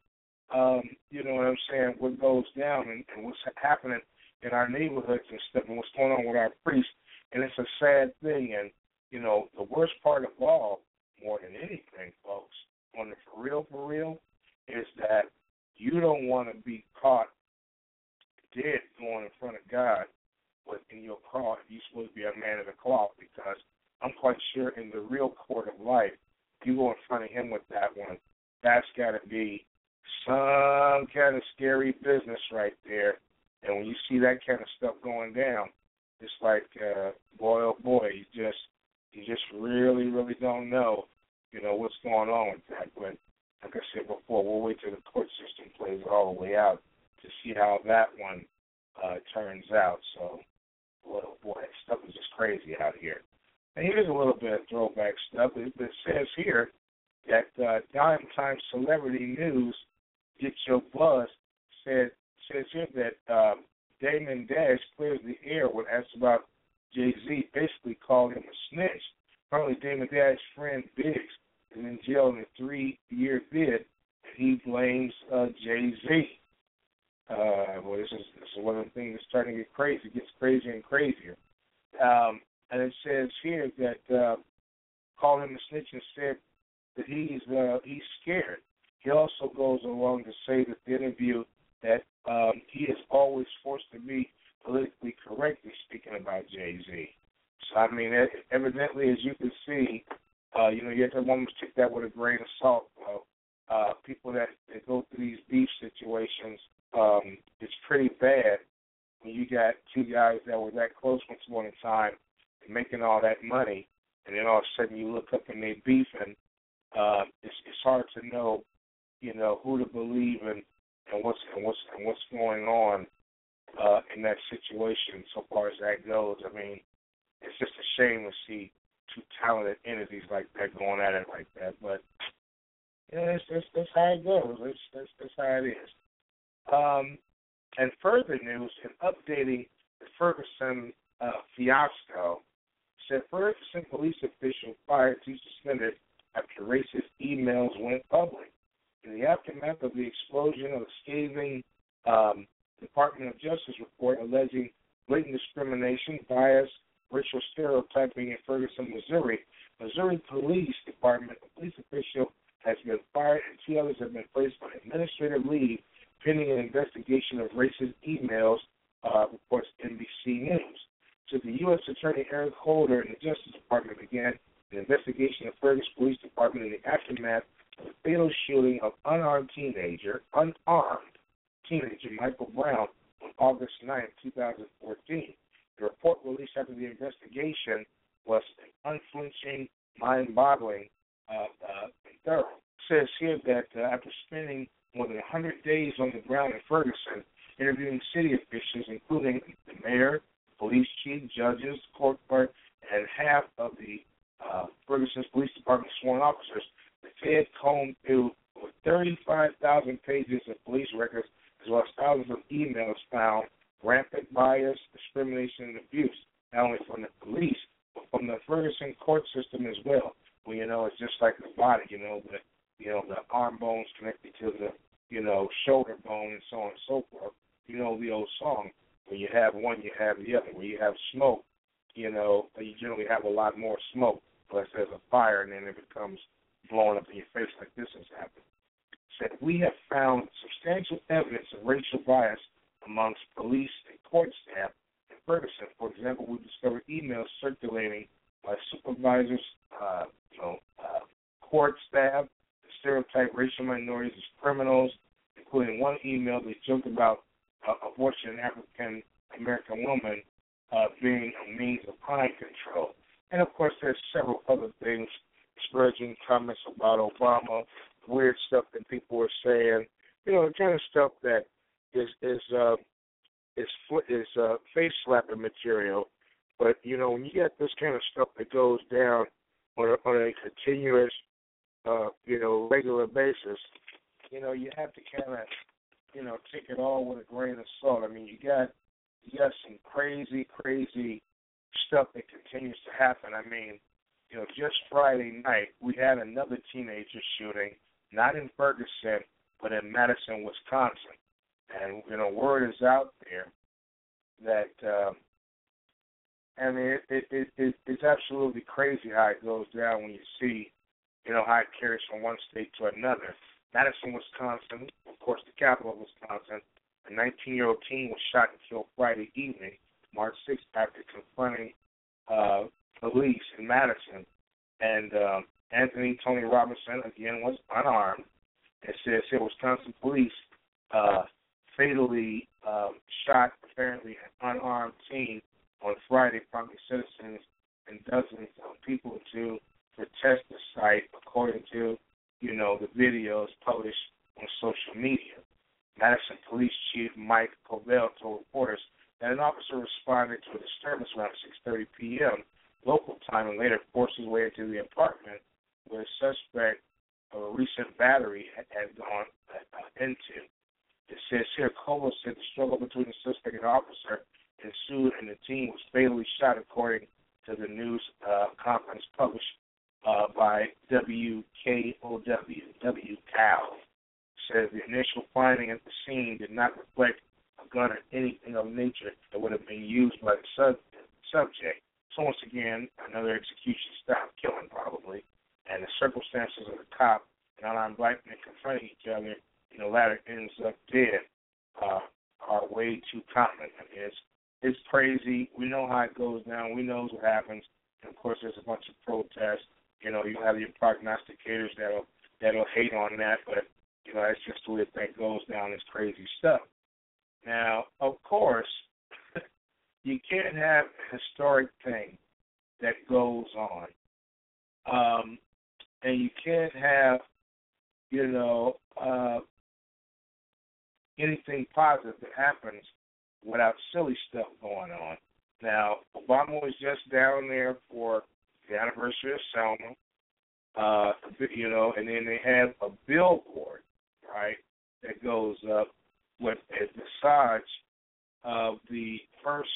um, you know what I'm saying, what goes down and, and what's happening in our neighborhoods and stuff and what's going on with our priests. And it's a sad thing. And, you know, the worst part of all, more than anything, folks, on the for real, for real, is that you don't want to be caught dead going in front of God with in your cloth you're supposed to be a man of the cloth because I'm quite sure in the real court of life, you go in front of him with that one, that's got to be some kind of scary business right there. And when you see that kind of stuff going down, it's like, uh, boy, oh boy, you just you just really, really don't know, you know, what's going on with that. But like I said before, we'll wait till the court system plays it all the way out to see how that one uh, turns out. So, boy, oh boy, stuff is just crazy out here. And here's a little bit of throwback stuff. It, it says here that uh, Dime Time Celebrity News, Get Your Buzz, said says here that uh, Damon Dash clears the air when asked about Jay Z, basically called him a snitch. Currently, Damon Dash's friend Biggs is in jail in a three-year bid. He blames uh, Jay Z. Uh, well, this is, this is one of the things that's starting to get crazy. It gets crazier and crazier. Um, and it says here that uh, called him a snitch and said that he's uh, he's scared. He also goes along to say that the interview that um, he is always forced to be politically correct in speaking about Jay Z. So I mean, evidently, as you can see, uh, you know, you have to almost take that with a grain of salt. Uh, uh, people that, that go through these beef situations, um, it's pretty bad when you got two guys that were that close once upon a time and making all that money, and then all of a sudden you look up and they beefing. Uh, it's it's hard to know, you know, who to believe and and what's and what's and what's going on uh, in that situation so far as that goes. I mean, it's just a shame to see two talented entities like that going at it like that. But yeah, that's that's, that's how it goes. That's, that's that's how it is. Um, and further news in updating the Ferguson uh, fiasco, said Ferguson police official fired two suspended after racist emails went public. In the aftermath of the explosion of a scathing um, Department of Justice report alleging blatant discrimination, bias, racial stereotyping in Ferguson, Missouri, Missouri Police Department, a police official has been fired and two others have been placed on administrative leave pending an investigation of racist emails, uh, reports NBC News. So the U.S. Attorney Eric Holder and the Justice Department began an investigation of Ferguson Police Department in the aftermath fatal shooting of unarmed teenager, unarmed teenager Michael Brown on August 9, 2014. The report released after the investigation was unflinching, mind-boggling, uh, uh, thorough. It says here that uh, after spending more than 100 days on the ground in Ferguson, interviewing city officials, including the mayor, police chief, judges, court clerk, and half of the uh, Ferguson's police department sworn officers, the Fed combed through 35,000 pages of police records as well as thousands of emails found rampant bias, discrimination, and abuse, not only from the police, but from the Ferguson court system as well. Well, you know, it's just like the body, you know, the you know, the arm bones connected to the, you know, shoulder bone and so on and so forth. You know the old song. When you have one, you have the other. When you have smoke, you know, you generally have a lot more smoke. Unless there's a fire and then it becomes blowing up in your face like this has happened. Said we have found substantial evidence of racial bias amongst police and court staff in Ferguson. For example, we discovered emails circulating by supervisors, uh, you know, uh, court staff, to stereotype racial minorities as criminals, including one email that joked about uh, abortion African American woman uh, being a means of crime control. And of course, there's several other things, disparaging comments about Obama, weird stuff that people were saying, you know, the kind of stuff that is is uh, is is uh, face slapping material. But you know, when you get this kind of stuff that goes down on a, on a continuous, uh, you know, regular basis, you know, you have to kind of, you know, take it all with a grain of salt. I mean, you got you got some crazy, crazy stuff that continues to happen. I mean, you know, just Friday night we had another teenager shooting, not in Ferguson, but in Madison, Wisconsin. And you know, word is out there that um, I mean, it, it, it, it it's absolutely crazy how it goes down when you see, you know, how it carries from one state to another. Madison, Wisconsin, of course, the capital of Wisconsin, a 19-year-old teen was shot and killed Friday evening, March 6th, after confronting uh, police in Madison. And um, Anthony Tony Robinson, again, was unarmed. It says here Wisconsin police uh, fatally um, shot apparently an unarmed teen on Friday, prompting citizens and dozens of people to protest the site, according to you know the videos published on social media. Madison Police Chief Mike Koval told reporters that an officer responded to a disturbance around 6:30 p.m. local time and later forced his way into the apartment where a suspect of a recent battery had, had gone uh, into. It says here, Cole said the struggle between the suspect and officer ensued, and the teen was fatally shot, according to the news uh, conference published uh, by WKOW. WCOW says the initial finding at the scene did not reflect a gun or anything of nature that would have been used by the sub- subject. So once again, another execution style killing probably, and the circumstances of the cop and unarmed black men confronting each other, and the latter ends up dead, uh, are way too common. I mean, it's it's crazy. We know how it goes down. We know what happens. And of course, there's a bunch of protests. You know, you have your prognosticators that'll that'll hate on that, but you know that's just the way thing goes down. It's crazy stuff. Now, of course, you can't have historic thing that goes on, um, and you can't have, you know, uh, anything positive that happens without silly stuff going on. Now, Obama was just down there for the anniversary of Selma, uh, you know, and then they have a billboard, right, that goes up with a visage of the first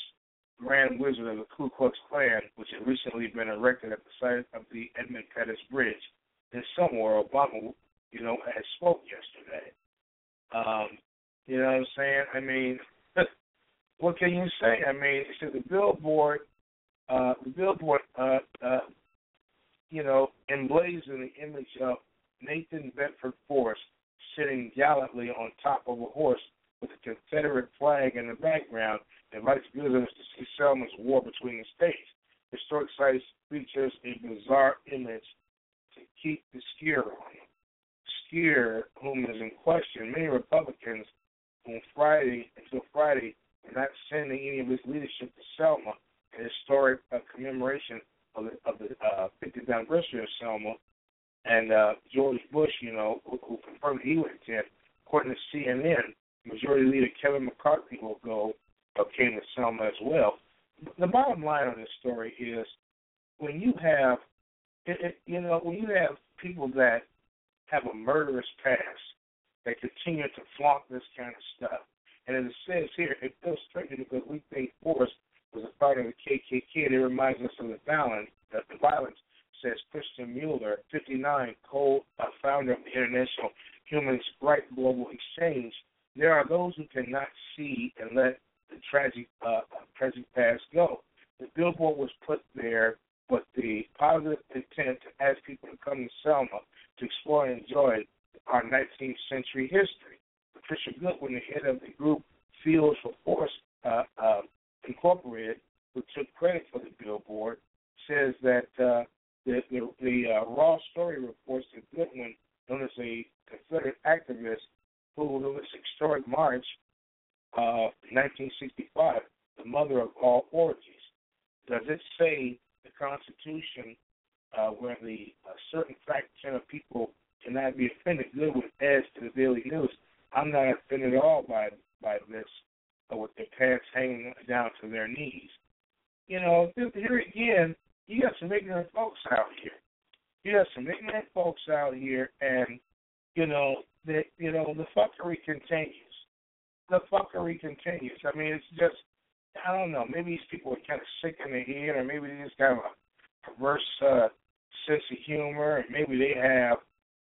Grand Wizard of the Ku Klux Klan, which had recently been erected at the site of the Edmund Pettus Bridge. And somewhere Obama, you know, had spoke yesterday. Um, you know what I'm saying? I mean, what can you say? I mean, so the billboard, uh, the billboard, uh, uh, you know, emblazoned the image of Nathan Bedford Forrest sitting gallantly on top of a horse with a Confederate flag in the background, invites visitors to see Selma's war between the states. Historic site features a bizarre image to keep the skier on. Skier, whom is in question, many Republicans on Friday until Friday are not sending any of his leadership to Selma, an historic uh, commemoration of the, of the uh, 50th anniversary of Selma. And uh, George Bush, you know, who, who confirmed he would attend, according to CNN, Majority Leader Kevin McCarthy will go, uh, came to Selma as well. The bottom line on this story is when you have, you know, when you have people that have a murderous past that continue to flaunt this kind of stuff, and as it says here, it feels strange because we think Forrest was a part of the KKK. And it reminds us of the violence. That the violence says Christian Mueller, 59, co uh, founder of the International Human Rights Global Exchange. There are those who cannot see and let the tragic uh, tragic past go. The billboard was put there with the positive intent to ask people to come to Selma to explore and enjoy our 19th century history. Patricia Godwin, the head of the group Fields for Force uh, uh, Incorporated, who took credit for the billboard, says that uh, the, the, the uh, Raw Story reports that Godwin, known as a Confederate activist, who in this historic march of 1965, the mother of all orgies. Does it say the Constitution uh, where the uh, certain fraction of people cannot be offended? Godwin adds to the Daily News. I'm not offended at all by by this, uh, with their pants hanging down to their knees. You know, here again, you got some ignorant folks out here. You got some ignorant folks out here, and you know that you know the fuckery continues. The fuckery continues. I mean, it's just I don't know. Maybe these people are kind of sick in the head, or maybe they just have a perverse uh, sense of humor, and maybe they have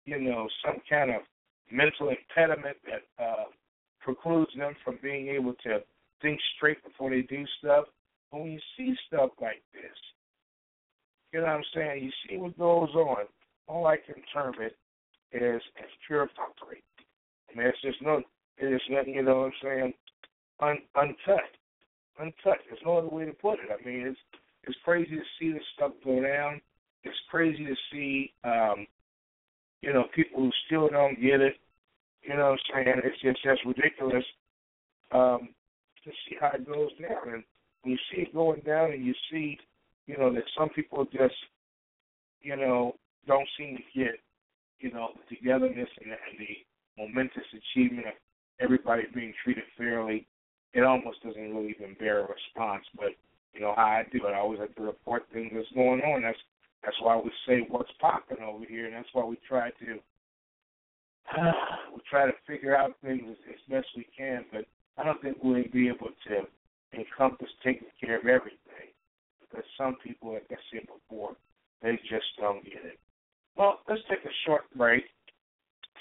you know some kind of mental impediment that uh, precludes them from being able to think straight before they do stuff. But when you see stuff like this, you know what I'm saying? You see what goes on. All I can term it is as pure fuckery. I mean, it's just no, it is nothing. You know what I'm saying? Un, uncut, uncut. There's no other way to put it. I mean, it's it's crazy to see this stuff go down. It's crazy to see, um, you know, people who still don't get it. You know what I'm saying? It's just just ridiculous um, to see how it goes down. And when you see it going down, and you see, you know, that some people just, you know, don't seem to get, you know, the togetherness and the, and the momentous achievement of everybody being treated fairly, it almost doesn't really even bear a response. But you know how I do it. I always like to report things that's going on. That's that's why we say what's popping over here, and that's why we try to uh, we try to figure out things as, as best we can. But I don't think we'll be able to encompass taking care of everything because some people, like I said before, they just don't get it. Well, let's take a short break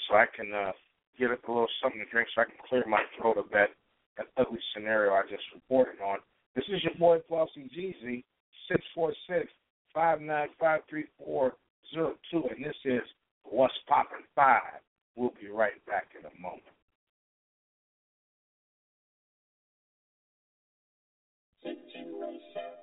so I can uh, get up a little something to drink so I can clear my throat of that, that ugly scenario I just reported on. This is your boy Flauxy Gz, 646-595-3402, and this is What's Poppin' 5. We'll be right back in a moment. Situation.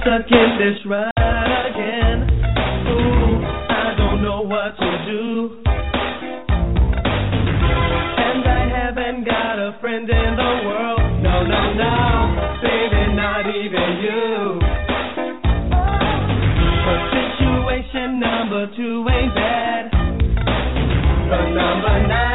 stuck in this ride again. Ooh, I don't know what to do. And I haven't got a friend in the world. No, no, no, baby, not even you. But situation number two ain't bad. But number nine.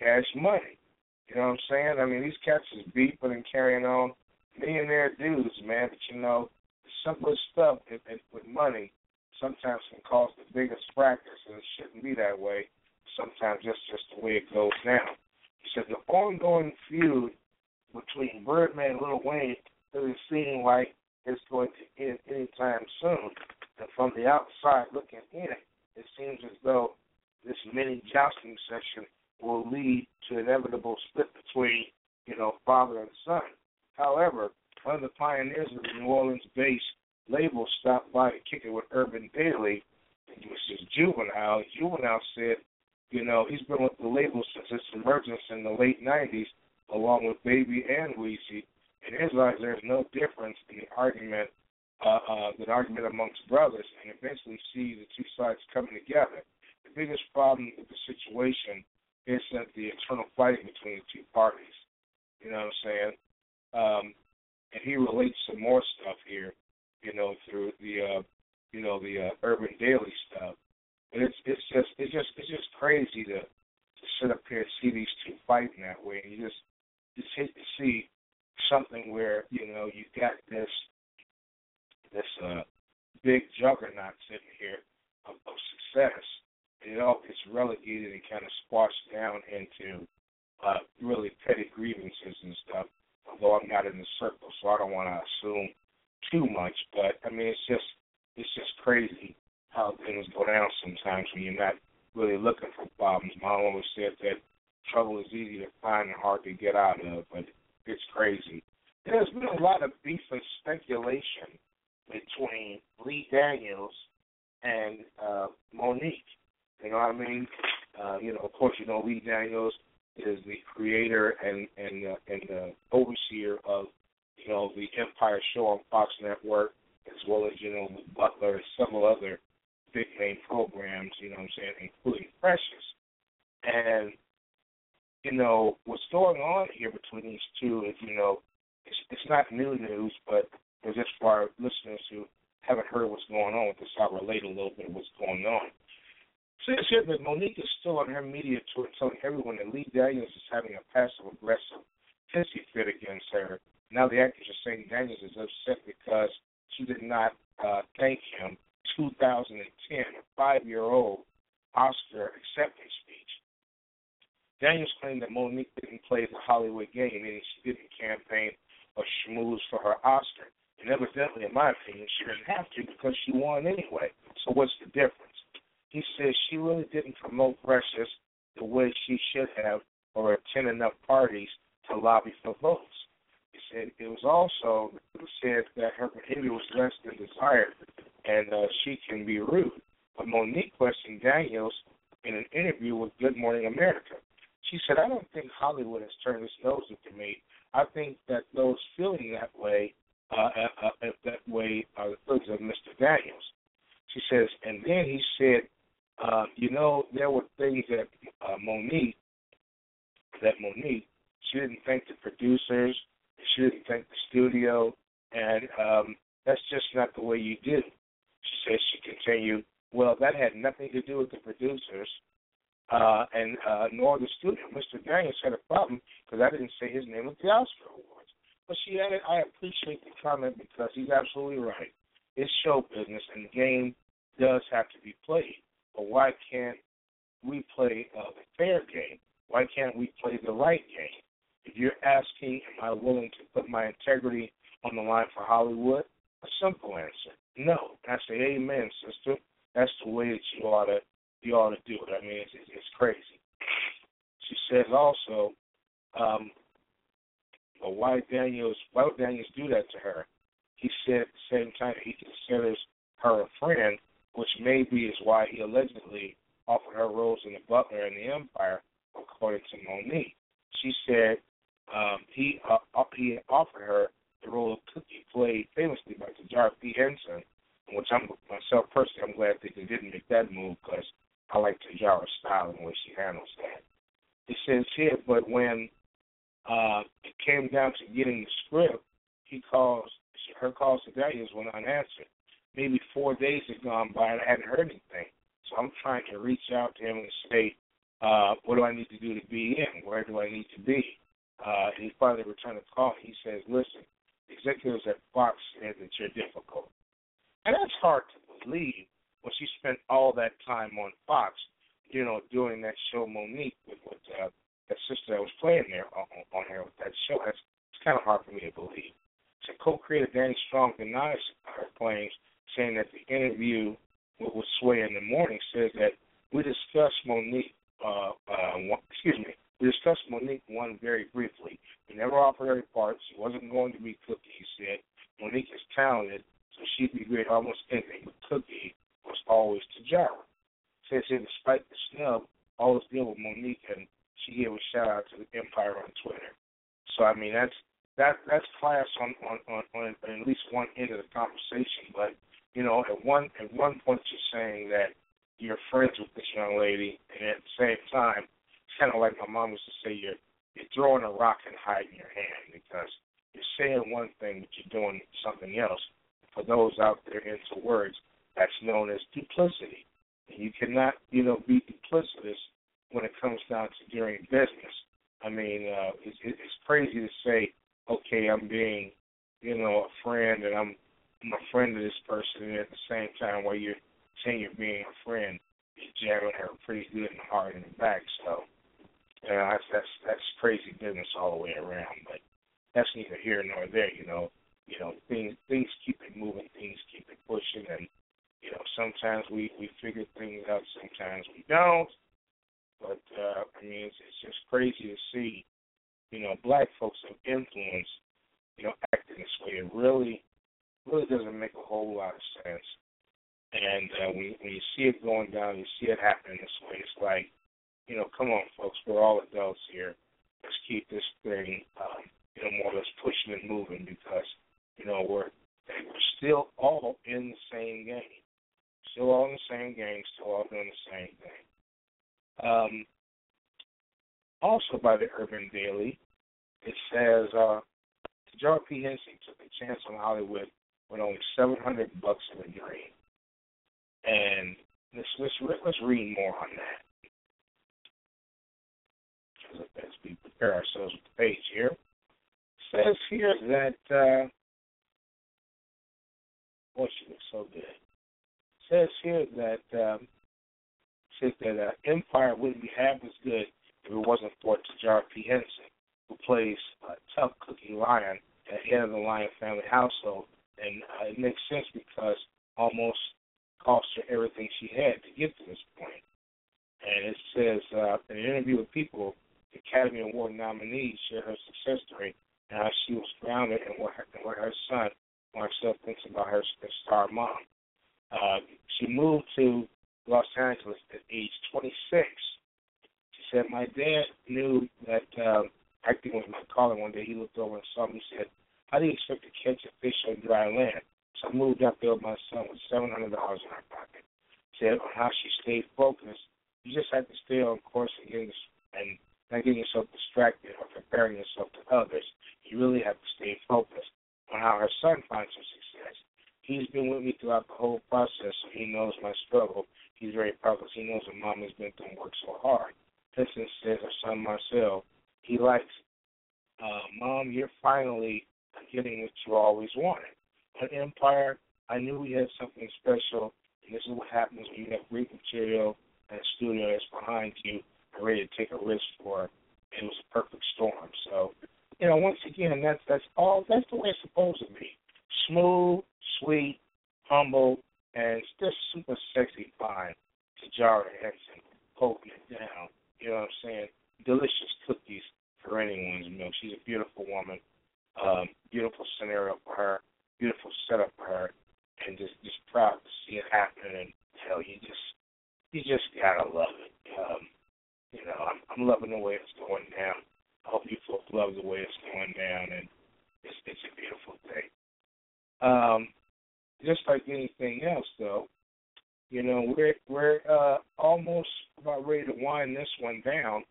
Cash money. You know what I'm saying? I mean, these cats is beefing and carrying on millionaire dudes, man. But you know, the simplest stuff it, it, with money sometimes can cause the biggest fracas, and it shouldn't be that way. Sometimes that's just the way it goes now. He said the ongoing feud between Birdman and Lil Wayne doesn't seem like it's going to end anytime soon. And from the outside looking in, it seems as though this mini jousting session will lead to inevitable split between, you know, father and son. However, one of the pioneers of the New Orleans-based label stopped by to kick it with Urban Daily, which is Juvenile. Juvenile said, you know, he's been with the label since its emergence in the late 90s, along with Baby and Weezy. In his eyes, there's no difference in the argument, uh, uh, the argument amongst brothers, and eventually see the two sides coming together. The biggest problem with the situation that the internal fighting between the two parties. You know what I'm saying? Um, and he relates some more stuff here, you know, through the, uh, you know, the uh, Urban Daily stuff. But it's it's just it's just it's just crazy to to sit up here and see these two fighting that way, and you just just hate to see something where you know you got this this uh big juggernaut sitting here of, of success, and it all gets relegated and kind of squashed down into uh really petty grievances and stuff. Although I'm not in the circle, so I don't want to assume too much. But I mean, it's just it's just crazy how things go down sometimes when you're not really looking for problems. Mom always said that trouble is easy to find and hard to get out of, but it's crazy. There's been a lot of beef and speculation between Lee Daniels and uh, Mo'Nique. You know what I mean? Uh, you know, of course, you know Lee Daniels is the creator and and uh, and the overseer of you know the Empire Show on Fox Network, as well as you know Butler and several other big name programs. You know what I'm saying, including Precious. And you know what's going on here between these two is you know it's it's not new news, but it's just for our listeners who haven't heard what's going on with this, I'll relate a little bit of what's going on. It's that Mo'Nique is still on her media tour telling everyone that Lee Daniels is having a passive aggressive hissy fit against her. Now the actress is saying Daniels is upset because she did not uh, thank him 2010 five year old Oscar acceptance speech. Daniels claimed that Mo'Nique didn't play the Hollywood game, meaning she didn't campaign or schmooze for her Oscar. And evidently, in my opinion, she didn't have to because she won anyway. So what's the difference? He says she really didn't promote Precious the way she should have or attend enough parties to lobby for votes. He said it was also said that her behavior was less than desired and uh, she can be rude. But Mo'Nique questioned Daniels in an interview with Good Morning America. She said, I don't think Hollywood has turned its nose at me. I think that those feeling that way, uh, uh, uh, that way, are the feelings of Mr. Daniels. She says, and then he said, uh, you know, there were things that uh, Mo'Nique, that Mo'Nique, she didn't thank the producers, she didn't thank the studio, and um, that's just not the way you do. She says she continued, well, that had nothing to do with the producers uh, and uh, nor the studio. Mr. Daniels had a problem because I didn't say his name at the Oscar Awards. But she added, I appreciate the comment because he's absolutely right. It's show business, and the game does have to be played. But why can't we play uh, the fair game? Why can't we play the right game? If you're asking, am I willing to put my integrity on the line for Hollywood? A simple answer, no. I say, amen, sister. That's the way that you ought to you ought to do it. I mean, it's, it's, it's crazy. She says also, um, well, why Daniels why would Daniels do that to her? He said at the same time he considers her a friend, which maybe is why he allegedly offered her roles in the Butler and the Empire according to Mo'Nique. She said um, he uh, he offered her the role of Cookie, played famously by Taraji P. Henson, which I'm myself personally I'm glad that they didn't make that move because I like Taraji's style and the way she handles that. It says here, but when uh, it came down to getting the script, he calls her calls to Daniels were unanswered. Four days had gone by and I hadn't heard anything. So I'm trying to reach out to him and say, uh, what do I need to do to be in? Where do I need to be? Uh, he finally returned a call. He says, listen, executives at Fox said that you're difficult. And that's hard to believe when she spent all that time on Fox, you know, doing that show Mo'Nique with, with uh, that sister that was playing there on, on here with that show. That's it's kind of hard for me to believe. So co-creator Danny Strong denies her claims, interview with, with Sway in the morning says that we discussed Mo'Nique. Uh, uh, one, excuse me. We discussed Mo'Nique one very briefly. We never offered her parts. She wasn't going to be Cookie. He said Mo'Nique is talented, so she'd be great almost anything. But Cookie was always Taraji. Says here, despite the snub, always deal with Mo'Nique, and she gave a shout out to the Empire on Twitter. So I mean, that's that that's class on on, on on at least one end of the conversation. But you know, at one at one point you're saying that you're friends with this young lady, and at the same time, it's kind of like my mom used to say, you're you're throwing a rock and hiding your hand because you're saying one thing but you're doing something else. For those out there into words, that's known as duplicity. And you cannot, you know, be duplicitous when it comes down to doing business. I mean, uh, it's, it's crazy to say, okay, I'm being, you know, a friend and I'm, I'm a friend of this person, and at the same time, while you're saying you're being a friend, you're jamming her pretty good and hard in the back. So, know, that's that's that's crazy business all the way around. But that's neither here nor there. You know, you know, things things keep it moving, things keep it pushing, and you know, sometimes we we figure things out, sometimes we don't. But uh, I mean, it's, it's just crazy to see, you know, black folks of influence, you know, acting this way. It really, really doesn't make a whole lot of sense. And uh, when when you see it going down, you see it happening this way. It's like, you know, come on, folks, we're all adults here. Let's keep this thing, um, you know, more or less pushing and moving because, you know, we're we're still all in the same game. Still all in the same game, still all doing the same thing. Um, also by the Urban Daily, it says uh, Taraji P. Henson took a chance on Hollywood with only seven hundred bucks in the drain, and let's let's let's read more on that. As we prepare ourselves with the page here, says here that uh, boy, she looks so good. Says here that um, says that uh, Empire wouldn't be half as good if it wasn't for Taraji P. Henson, who plays a tough cookie Lyon at the head of the Lyon family household. And uh, it makes sense because almost cost her everything she had to get to this point. And it says uh, in an interview with People, Academy Award nominee shared her success story and how she was grounded and what her, what her son Marcel thinks about her, star mom. Uh, she moved to Los Angeles at age 26. She said, My dad knew that um, acting was my calling. One day he looked over and saw me and said, How do you expect to catch a fish on dry land? So I moved out there with my son with $700 in her pocket. Said on how she stayed focused. You just have to stay on course and, getting, and not getting yourself distracted or comparing yourself to others. You really have to stay focused on how her son finds her success. He's been with me throughout the whole process, so he knows my struggle he's very proud because he knows that mom has been through work so hard. Henson says her son Marcel, he likes, uh, Mom, you're finally getting what you always wanted. On Empire, I knew we had something special, and this is what happens when you have great material and a studio that's behind you and ready to take a risk for it. Was a perfect storm. So, you know, once again, that's that's all. That's the way it's supposed to be. Smooth, sweet, humble, and just super sexy fine Taraji Henson holding it down. You know what I'm saying? Delicious cookies for anyone's milk. She's a beautiful woman. Um, beautiful scenario for her. Beautiful setup for her. And just just proud to see it happen. And hell, you just you just gotta love it. Um, you know, I'm, I'm loving the way it's going down. I hope you folks love the way it's going down, and it's it's a beautiful thing. Um, just like anything else, though, you know, we're we're uh, almost about ready to wind this one down.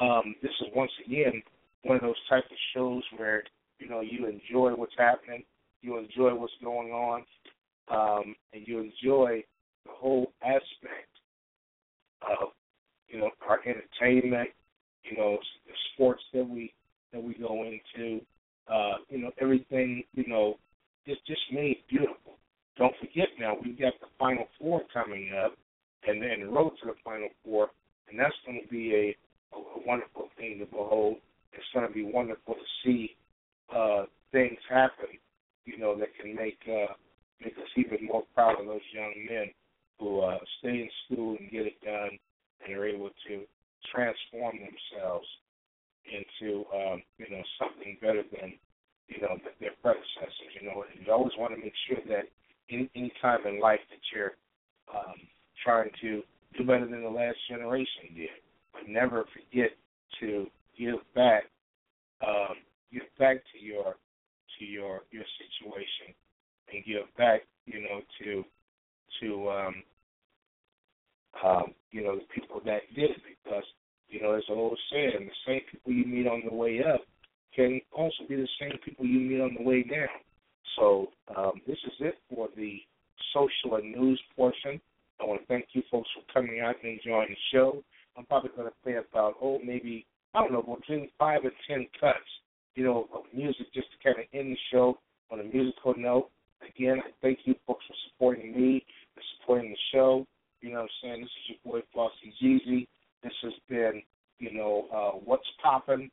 Um, this is once again one of those type of shows where you know you enjoy what's happening, you enjoy what's going on, um, and you enjoy the whole aspect of you know our entertainment, you know the sports that we that we go into, uh, you know everything you know just just made beautiful. Don't forget now we've got the Final Four coming up, and then the road to the Final Four, and that's going to be a, a, a wonderful thing to behold. It's going to be wonderful to see uh, things happen, you know, that can make uh, make us even more proud of those young men who uh, stay in school and get it done and are able to transform themselves into um, you know something better than you know their predecessors. You know, you always want to make sure that any any time in life that you're um, trying to do better than the last generation did, but never forget to give back um, give back to your to your your situation and give back you know to to um, um, you know the people that did it because you know as an old saying the same people you meet on the way up can also be the same people you meet on the way down. So um, this is it for the social and news portion. I want to thank you folks for coming out and enjoying the show. I'm probably going to play about oh maybe I don't know between five and ten cuts, you know, of music just to kind of end the show on a musical note. Again, I thank you folks for supporting me and supporting the show. You know what I'm saying? This is your boy Flauxy Gz. This has been, you know, uh, what's popping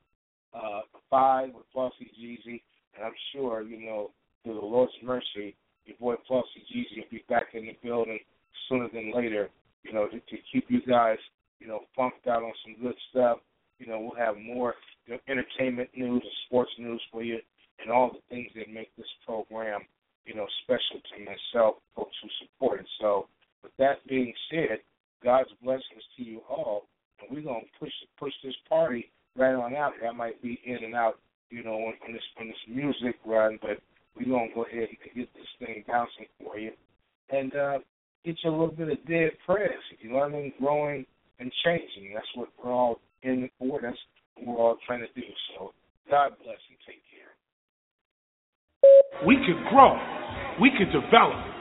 uh, five with Flauxy Gz, and I'm sure, you know, through the Lord's mercy, your boy Flauxy Gz will be back in the building sooner than later, you know, to, to keep you guys, you know, funked out on some good stuff. You know, we'll have more you know, entertainment news and sports news for you and all the things that make this program, you know, special to myself, folks who support it. So with that being said, God's blessings to you all, and we're gonna push push this party right on out. That might be in and out, you know, on, this on this music run, but we're gonna go ahead and get this thing bouncing for you, and uh, get you a little bit of dead prez. You're learning, growing, and changing. That's what we're all in for. That's what we're all trying to do. So God bless and take care. We could grow. We could develop.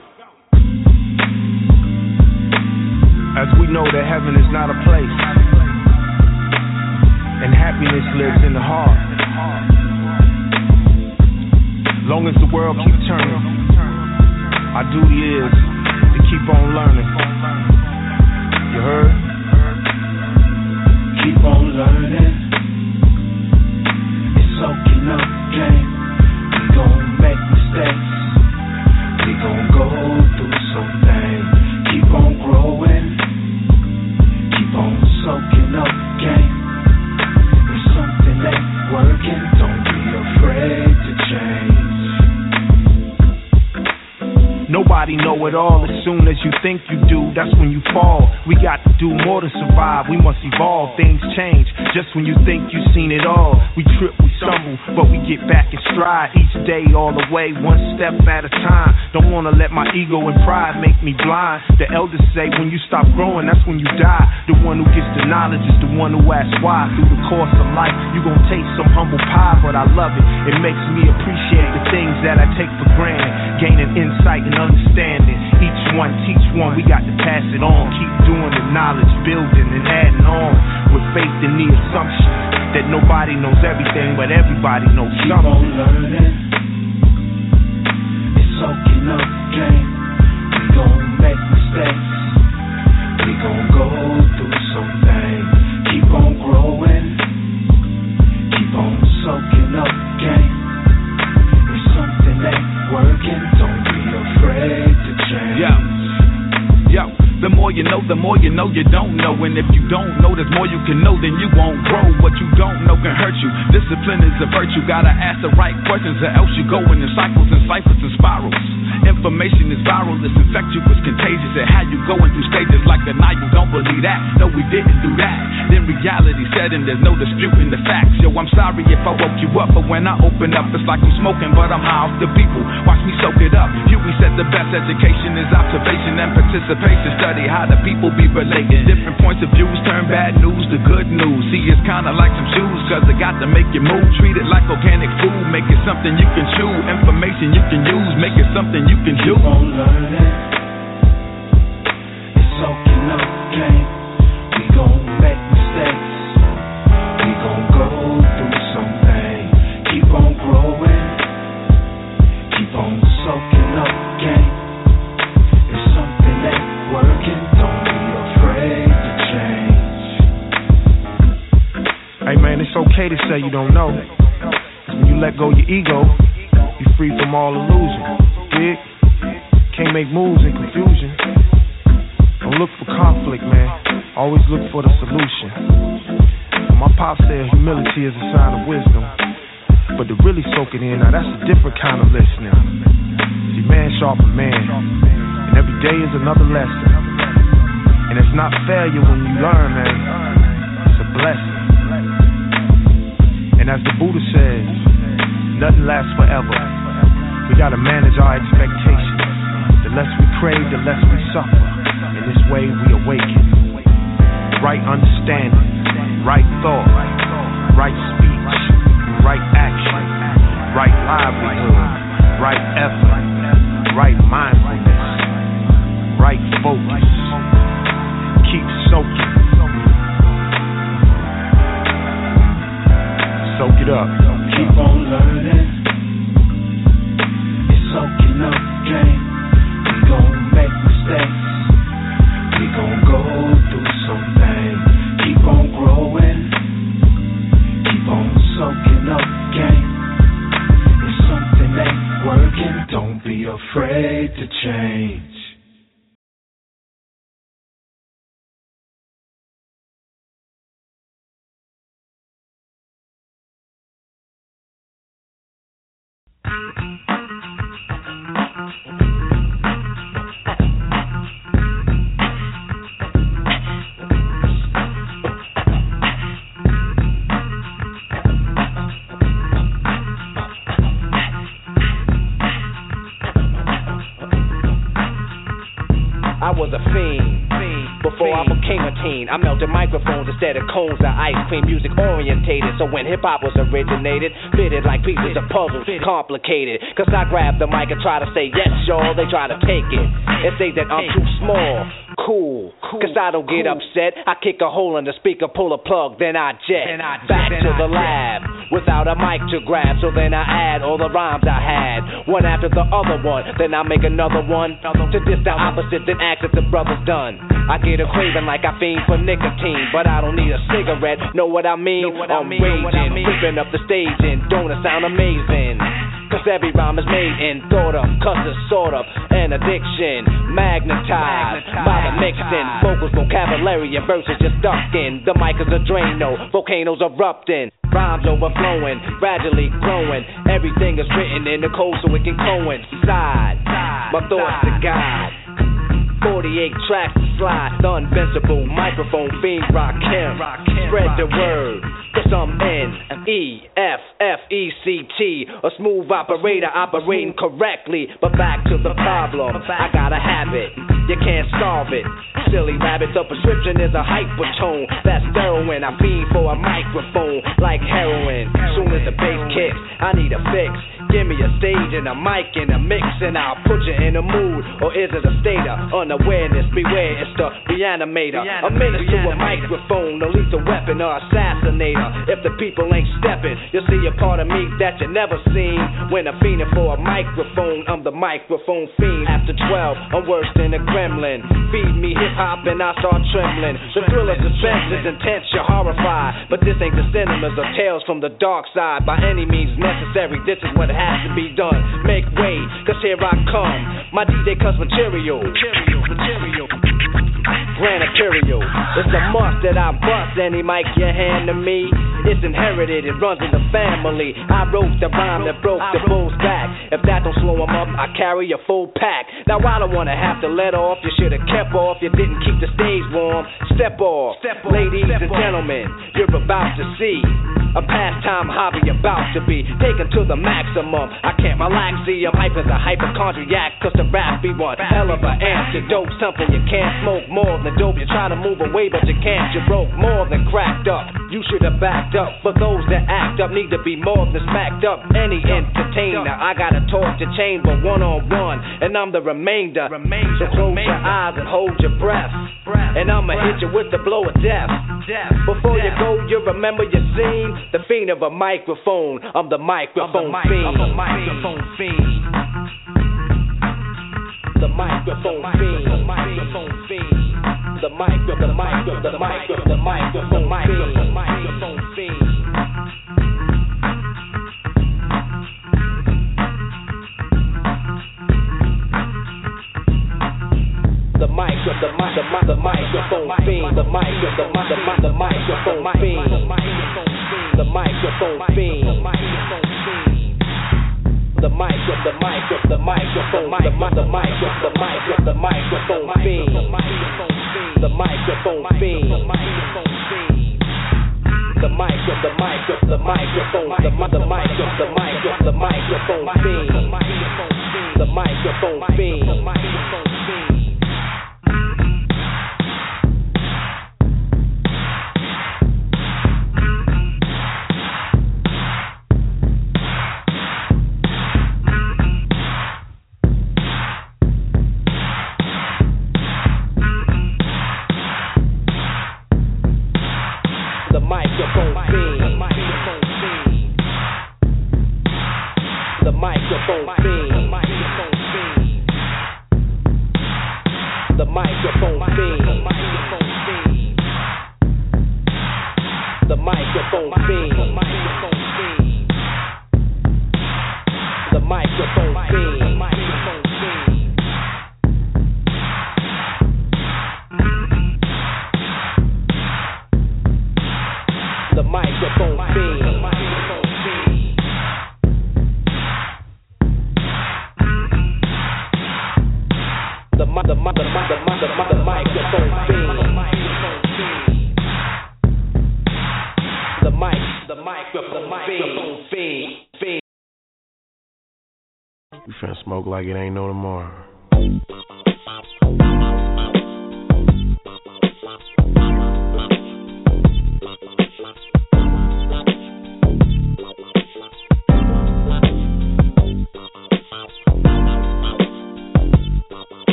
As we know that heaven is not a place, and happiness lives in the heart. Long as the world keeps turning, our duty is to keep on learning. You heard? Keep on learning. It's soaking up game. We gon' make mistakes. We gon' go through some things. On Nobody know it all. As soon as you think you do, that's when you fall. We got to do more to survive. We must evolve. Things change just when you think you've seen it all. We trip, we stumble, but we get back in stride each day, all the way, one step at a time. Don't wanna let my ego and pride make me blind. The elders say when you stop growing, that's when you die. The one who gets the knowledge is the one who asks why. Through the course of life, you gon' taste some humble pie, but I love it. It makes me appreciate the things that I take for granted. Gaining insight and understanding. Each one teach one, we got to pass it on. Keep doing the knowledge, building and adding on. With faith in the assumption that nobody knows everything, but everybody knows Keep something. on learning. It's soaking up game. We gon' make mistakes. We gon' go more you know the more you know you don't know. And if you don't know, there's more you can know, then you won't grow. What you don't know can hurt you. Discipline is a virtue. Gotta ask the right questions, or else you go in the cycles and ciphers and spirals. Information is viral, it's infectious, it's contagious. And how you going through stages like the night, you don't believe that. No, we didn't do that. Then reality set in, there's no disputing the facts. Yo, I'm sorry if I woke you up, but when I open up, it's like I'm smoking, but I'm high off the people. Watch me soak it up. Huey said the best education is observation and participation. Study how the people be relating. Different points of views turn bad news to good news. See, it's kinda like some shoes, cause it got to make you move. Treat it like organic food, make it something you can chew. Information you can use, make it something you can do. Keep. It's. We gon' make mistakes. We gon' go through. Keep on growing. Keep on soaking it's okay to say you don't know. 'Cause when you let go your ego, you free from all illusion. Dig? Can't make moves in confusion. Don't look for conflict, man. Always look for the solution. My pop said humility is a sign of wisdom. But to really soak it in, now that's a different kind of listening. See, man sharpen man. And every day is another lesson. And it's not failure when you learn, man. It's a blessing. And as the Buddha says, nothing lasts forever. We gotta manage our expectations. The less we crave, the less we suffer. In this way, we awaken. Right understanding, right thought, right speech, right action, right livelihood, right effort, right mindfulness, right focus. Keep soaking. It up. Keep on learning. Melted microphones instead of cones of ice cream. Music orientated, so when hip hop was originated, fitted like pieces of puzzles, complicated. Cause I grab the mic and try to say yes, y'all. They try to take it and say that I'm too small. Cool, cause I don't get upset. I kick a hole in the speaker, pull a plug, then I jet. Back to the lab without a mic to grab. So then I add all the rhymes I had, one after the other one. Then I make another one to diss the opposite, then ask if the brother's done. I get a craving like I fiend for nicotine, but I don't need a cigarette. Know what I mean? I'm raging, ripping up the stage, and don't it sound amazing? Cause every rhyme is made and thought of, cause it's sort of an addiction, magnetized by the mixing. Vocals, vocabulary, and verses just ducking. The mic is a drain, Drano, volcanoes erupting. Rhymes overflowing, gradually growing. Everything is written in the code so it can coincide. My thoughts to God. 48 tracks to slide, the invincible microphone fiend rock him. Spread the word, cause I'm N E F F E C T, a smooth operator operating correctly. But back to the problem, I got a habit, you can't solve it. Silly rabbits, a prescription is a hypertone. That's heroin, I fiend for a microphone like heroin. Soon as the bass kicks, I need a fix. Give me a stage and a mic and a mix, and I'll put you in a mood. Or is it a state of unawareness? Beware, it's the reanimator. A menace to a microphone, a lethal weapon or assassinator. If the people ain't stepping, you'll see a part of me that you never seen. When I'm fiending for a microphone, I'm the microphone fiend. After 12, I'm worse than a gremlin. Feed me hip hop and I start trembling. The thrill of suspense is intense, you're horrified. But this ain't the cinemas or tales from the dark side. By any means necessary, this is what has to be done. Make way, cause here I come. My DJ cuts material. material. Grand Imperial. It's a must that I bust any mic you hand to me. It's inherited, it runs in the family. I wrote the rhyme that broke the bull's back. If that don't slow him up, I carry a full pack. Now I don't wanna have to let off. You should have kept off. You didn't keep the stage warm. Step off, ladies and gentlemen. You're about to see a pastime hobby about to be taken to the maximum. I can't relax, see, I'm hype as a hypochondriac, cause the rap be one hell of an antidote. Something you can't smoke more than dope. You try to move away, but you can't. You broke more than cracked up. You should have backed up. For those that act up, need to be more than smacked up. Any entertainer, I got a torch to chain, but one on one, and I'm the remainder. So close your eyes and hold your breath. And I'ma hit you with the blow of death. Before you go, you remember your scene. The fiend of a microphone. I'm the microphone fiend. I'm a microphone fiend. The microphone fiend. The microphone fiend. The micro, the micro, the micro, the microphone. The microphone fiend. The micro, the mic, of the mic, the microphone fiend. The micro, the mic, of the mic, the microphone fiend. The mic, the mic, the mic, the mic, the microphone fiend. The micro, the micro, the microphone, the mic, the micro, the micro, the microphone fiend. The microphone fiend. The micro, the micro, the microphone, the mic, the micro, the micro, the microphone fiend. The microphone fiend. Like it ain't no tomorrow.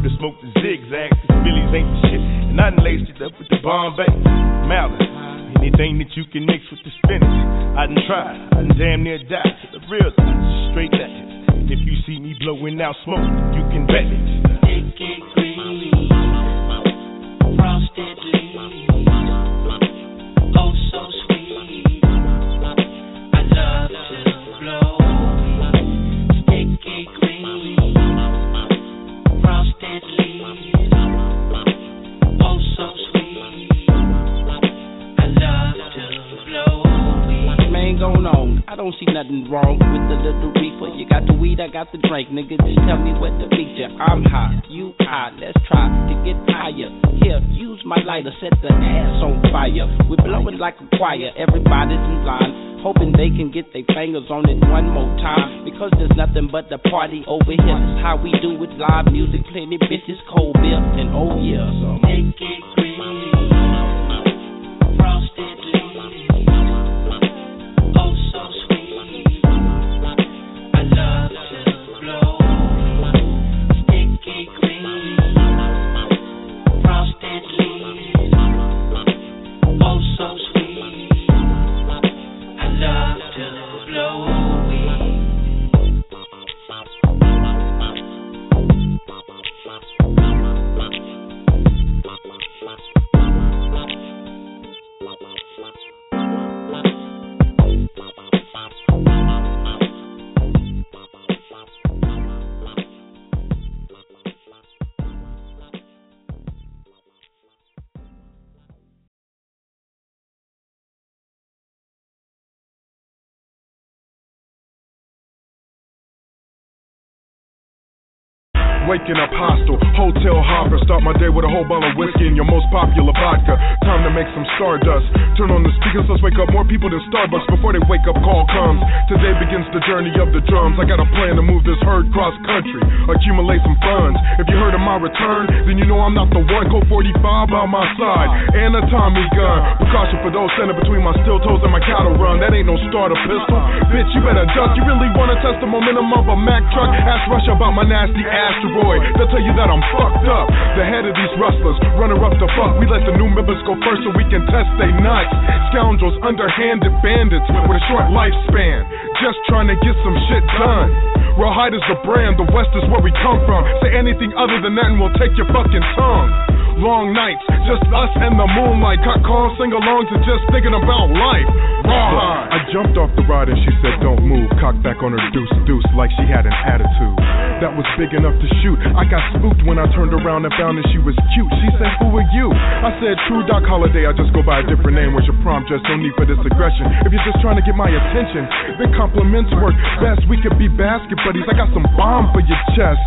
To smoke the zigzag, cause Billy's ain't the shit. And I done laced it up with the Bombay, Malin. Anything that you can mix with the spinach, I done tried. I done damn near died the real straight it. If you see me blowing out smoke, you can bet it. Sticky green. Frosted going on. I don't see nothing wrong with the little reefer. You got the weed, I got the drink, nigga. Just tell me what meet you. I'm high, you high. Let's try to get higher. Here, use my lighter, set the ass on fire. We're blowing like a choir. Everybody's in line, hoping they can get their fingers on it one more time. Because there's nothing but the party over here. How we do it. Live music, plenty bitches, cold beer, and oh yeah. So make it Waking up hostile, hotel hopper. Start my day with a whole bottle of whiskey and your most popular vodka. Time to make some stardust. Turn on the speakers, let's wake up more people than Starbucks before they wake up. Call comes. Today begins the journey of the drums. I got a plan to move this herd cross country, accumulate some funds. If you heard of my return, then you know I'm not the one. Go 45 by my side, and a Tommy gun. Precaution for those standing between my steel toes and my cattle run. That ain't no starter pistol. Bitch, you better duck. You really wanna test the momentum of a Mack truck? Ask Russia about my nasty asteroid. They'll tell you that I'm fucked up. The head of these rustlers, runner up the fuck. We let the new members go first so we can test they nuts. Scoundrels, underhanded bandits with a short lifespan. Just trying to get some shit done. Rawhide is the brand, the West is where we come from. Say anything other than that and we'll take your fucking tongue. Long nights, just us and the moonlight. Cut calls, sing alongs, and just thinking about life. Rawhide. I jumped off the ride and she said, Don't move. Cocked back on her deuce deuce like she had an attitude. That was big enough to shoot. I got spooked when I turned around and found that she was cute. She said, Who are you? I said, True Doc Holliday. I just go by a different name. What's your prompt? Just no need for this aggression. If you're just trying to get my attention, then compliments work best. We could be basket buddies. I got some bomb for your chest.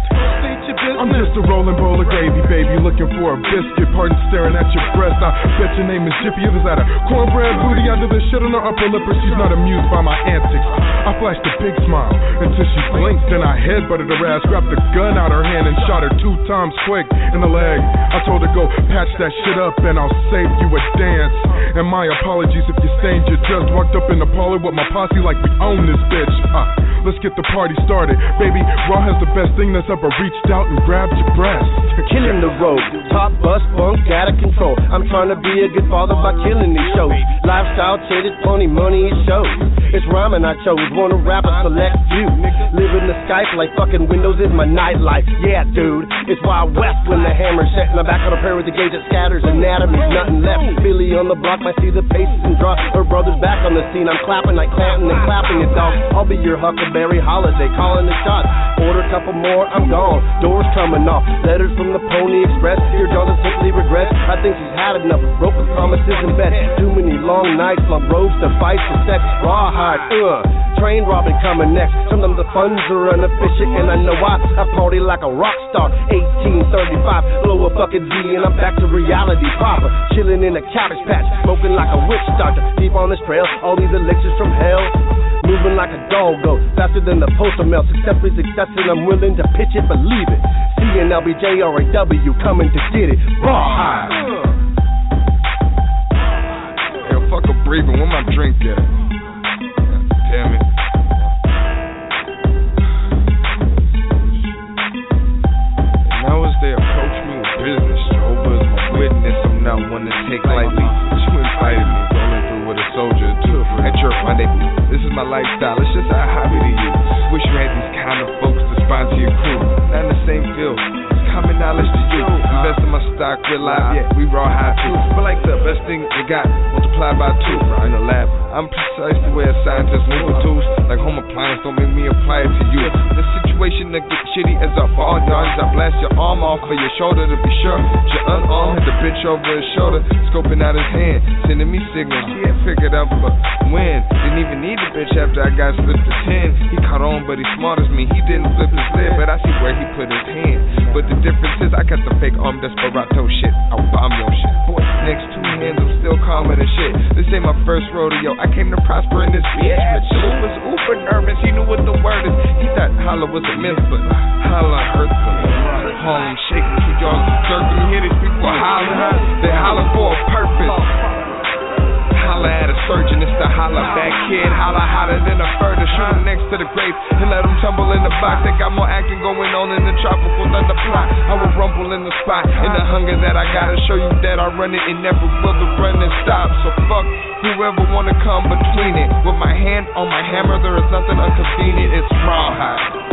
I'm just a rolling bowl of gravy, baby, looking for a biscuit. Pardon staring at your breast. I bet your name is Jippy. It is that a cornbread booty under the shit on her upper lip, or she's not amused by my antics. I flashed a big smile until she blinked, then I headbutted her ass, grabbed the gun out her hand, and shot her two times quick in the leg. I told her go patch that shit up, and I'll save you a dance. And my apologies if you stained your dress. Walked up in the parlor with my posse like we own this bitch. Uh, let's get the party started, baby. Raw has the best thing that's ever reached out and grabbed your breast. Killing the road, top bus, bunk, out of control. I'm trying to be a good father by killing these shows. Lifestyle, titted, pony, money, it shows. It's rhyming I chose, wanna rap a select few. Living the Skype like fucking Windows is my nightlife. Yeah, dude, it's Wild West when the hammer's set. And I'm back on a pair with the gauge that scatters anatomy's nothing left. Billy on the block might see the paces and draw. Her brother's back on the scene. I'm clapping like Clanton and clapping it, dog. I'll be your Huckleberry Holliday, calling the shots. Order a couple more, I'm gone. Doors coming off. Letters from the Pony Express. Your daughter simply regrets. I think she's had enough. Broken promises and bets. Too many long nights, long roads to fight for sex. Uh. Train robbing coming next. Sometimes the funds are inefficient, and I know why. I party like a rock star. 1835, blow a fucking Z, and I'm back to reality proper. Chilling in a cabbage patch, smoking like a witch doctor. Deep on this trail, all these elixirs from hell. Moving like a dog go, faster than the postal mail. Successfully successful, I'm willing to pitch it, believe it. CNLBJ or a W coming to get it. Rawhide. Yo, fuck a breathing. Where my drink at? They approach me with business, Jehovah is my witness. I'm not one to take lightly. She invited me, rolling through with a soldier too. At my debut. This is my lifestyle. It's just a hobby to you. Wish you had these kind of folks to sponsor your crew. Not in the same field. Common knowledge to you. Uh-huh. Invest in my stock, we're live, uh-huh. yeah, we raw high too. But like the best thing you got, multiply by two. In the lab, I'm precise the way a scientist move tools. Like home appliance, don't make me apply it to you. The situation that get shitty as I fall down, I blast your arm off of your shoulder to be sure. Your unarmed hit the bitch over his shoulder, scoping out his hand, sending me signals. He had figured out, but when? Didn't even need to Bitch, after I got slipped to 10, he caught on, but he smart as me. He didn't flip his lid, but I see where he put his hand. But the difference is I got the fake arm desperado shit. I will bomb your shit. Boy, next two hands, I'm still calmer than shit. This ain't my first rodeo. I came to prosper in this bitch. But Lou was uber nervous. He knew what the word is. He thought holla was a myth, but holla them. Harlem shaking, keep y'all circling. You hear these people hollering? They holler for a purpose. Holla at a surgeon, it's the holla back kid. Holla hotter than a furnace. Shoot next to the grave and let 'em tumble in the box. They got more acting going on in the tropical thunder plot. I will rumble in the spot. And the hunger that I gotta show you that I run it and never will the running stop. So fuck whoever wanna come between it. With my hand on my hammer, there is nothing inconvenient. It's rawhide.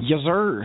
Yes, sir.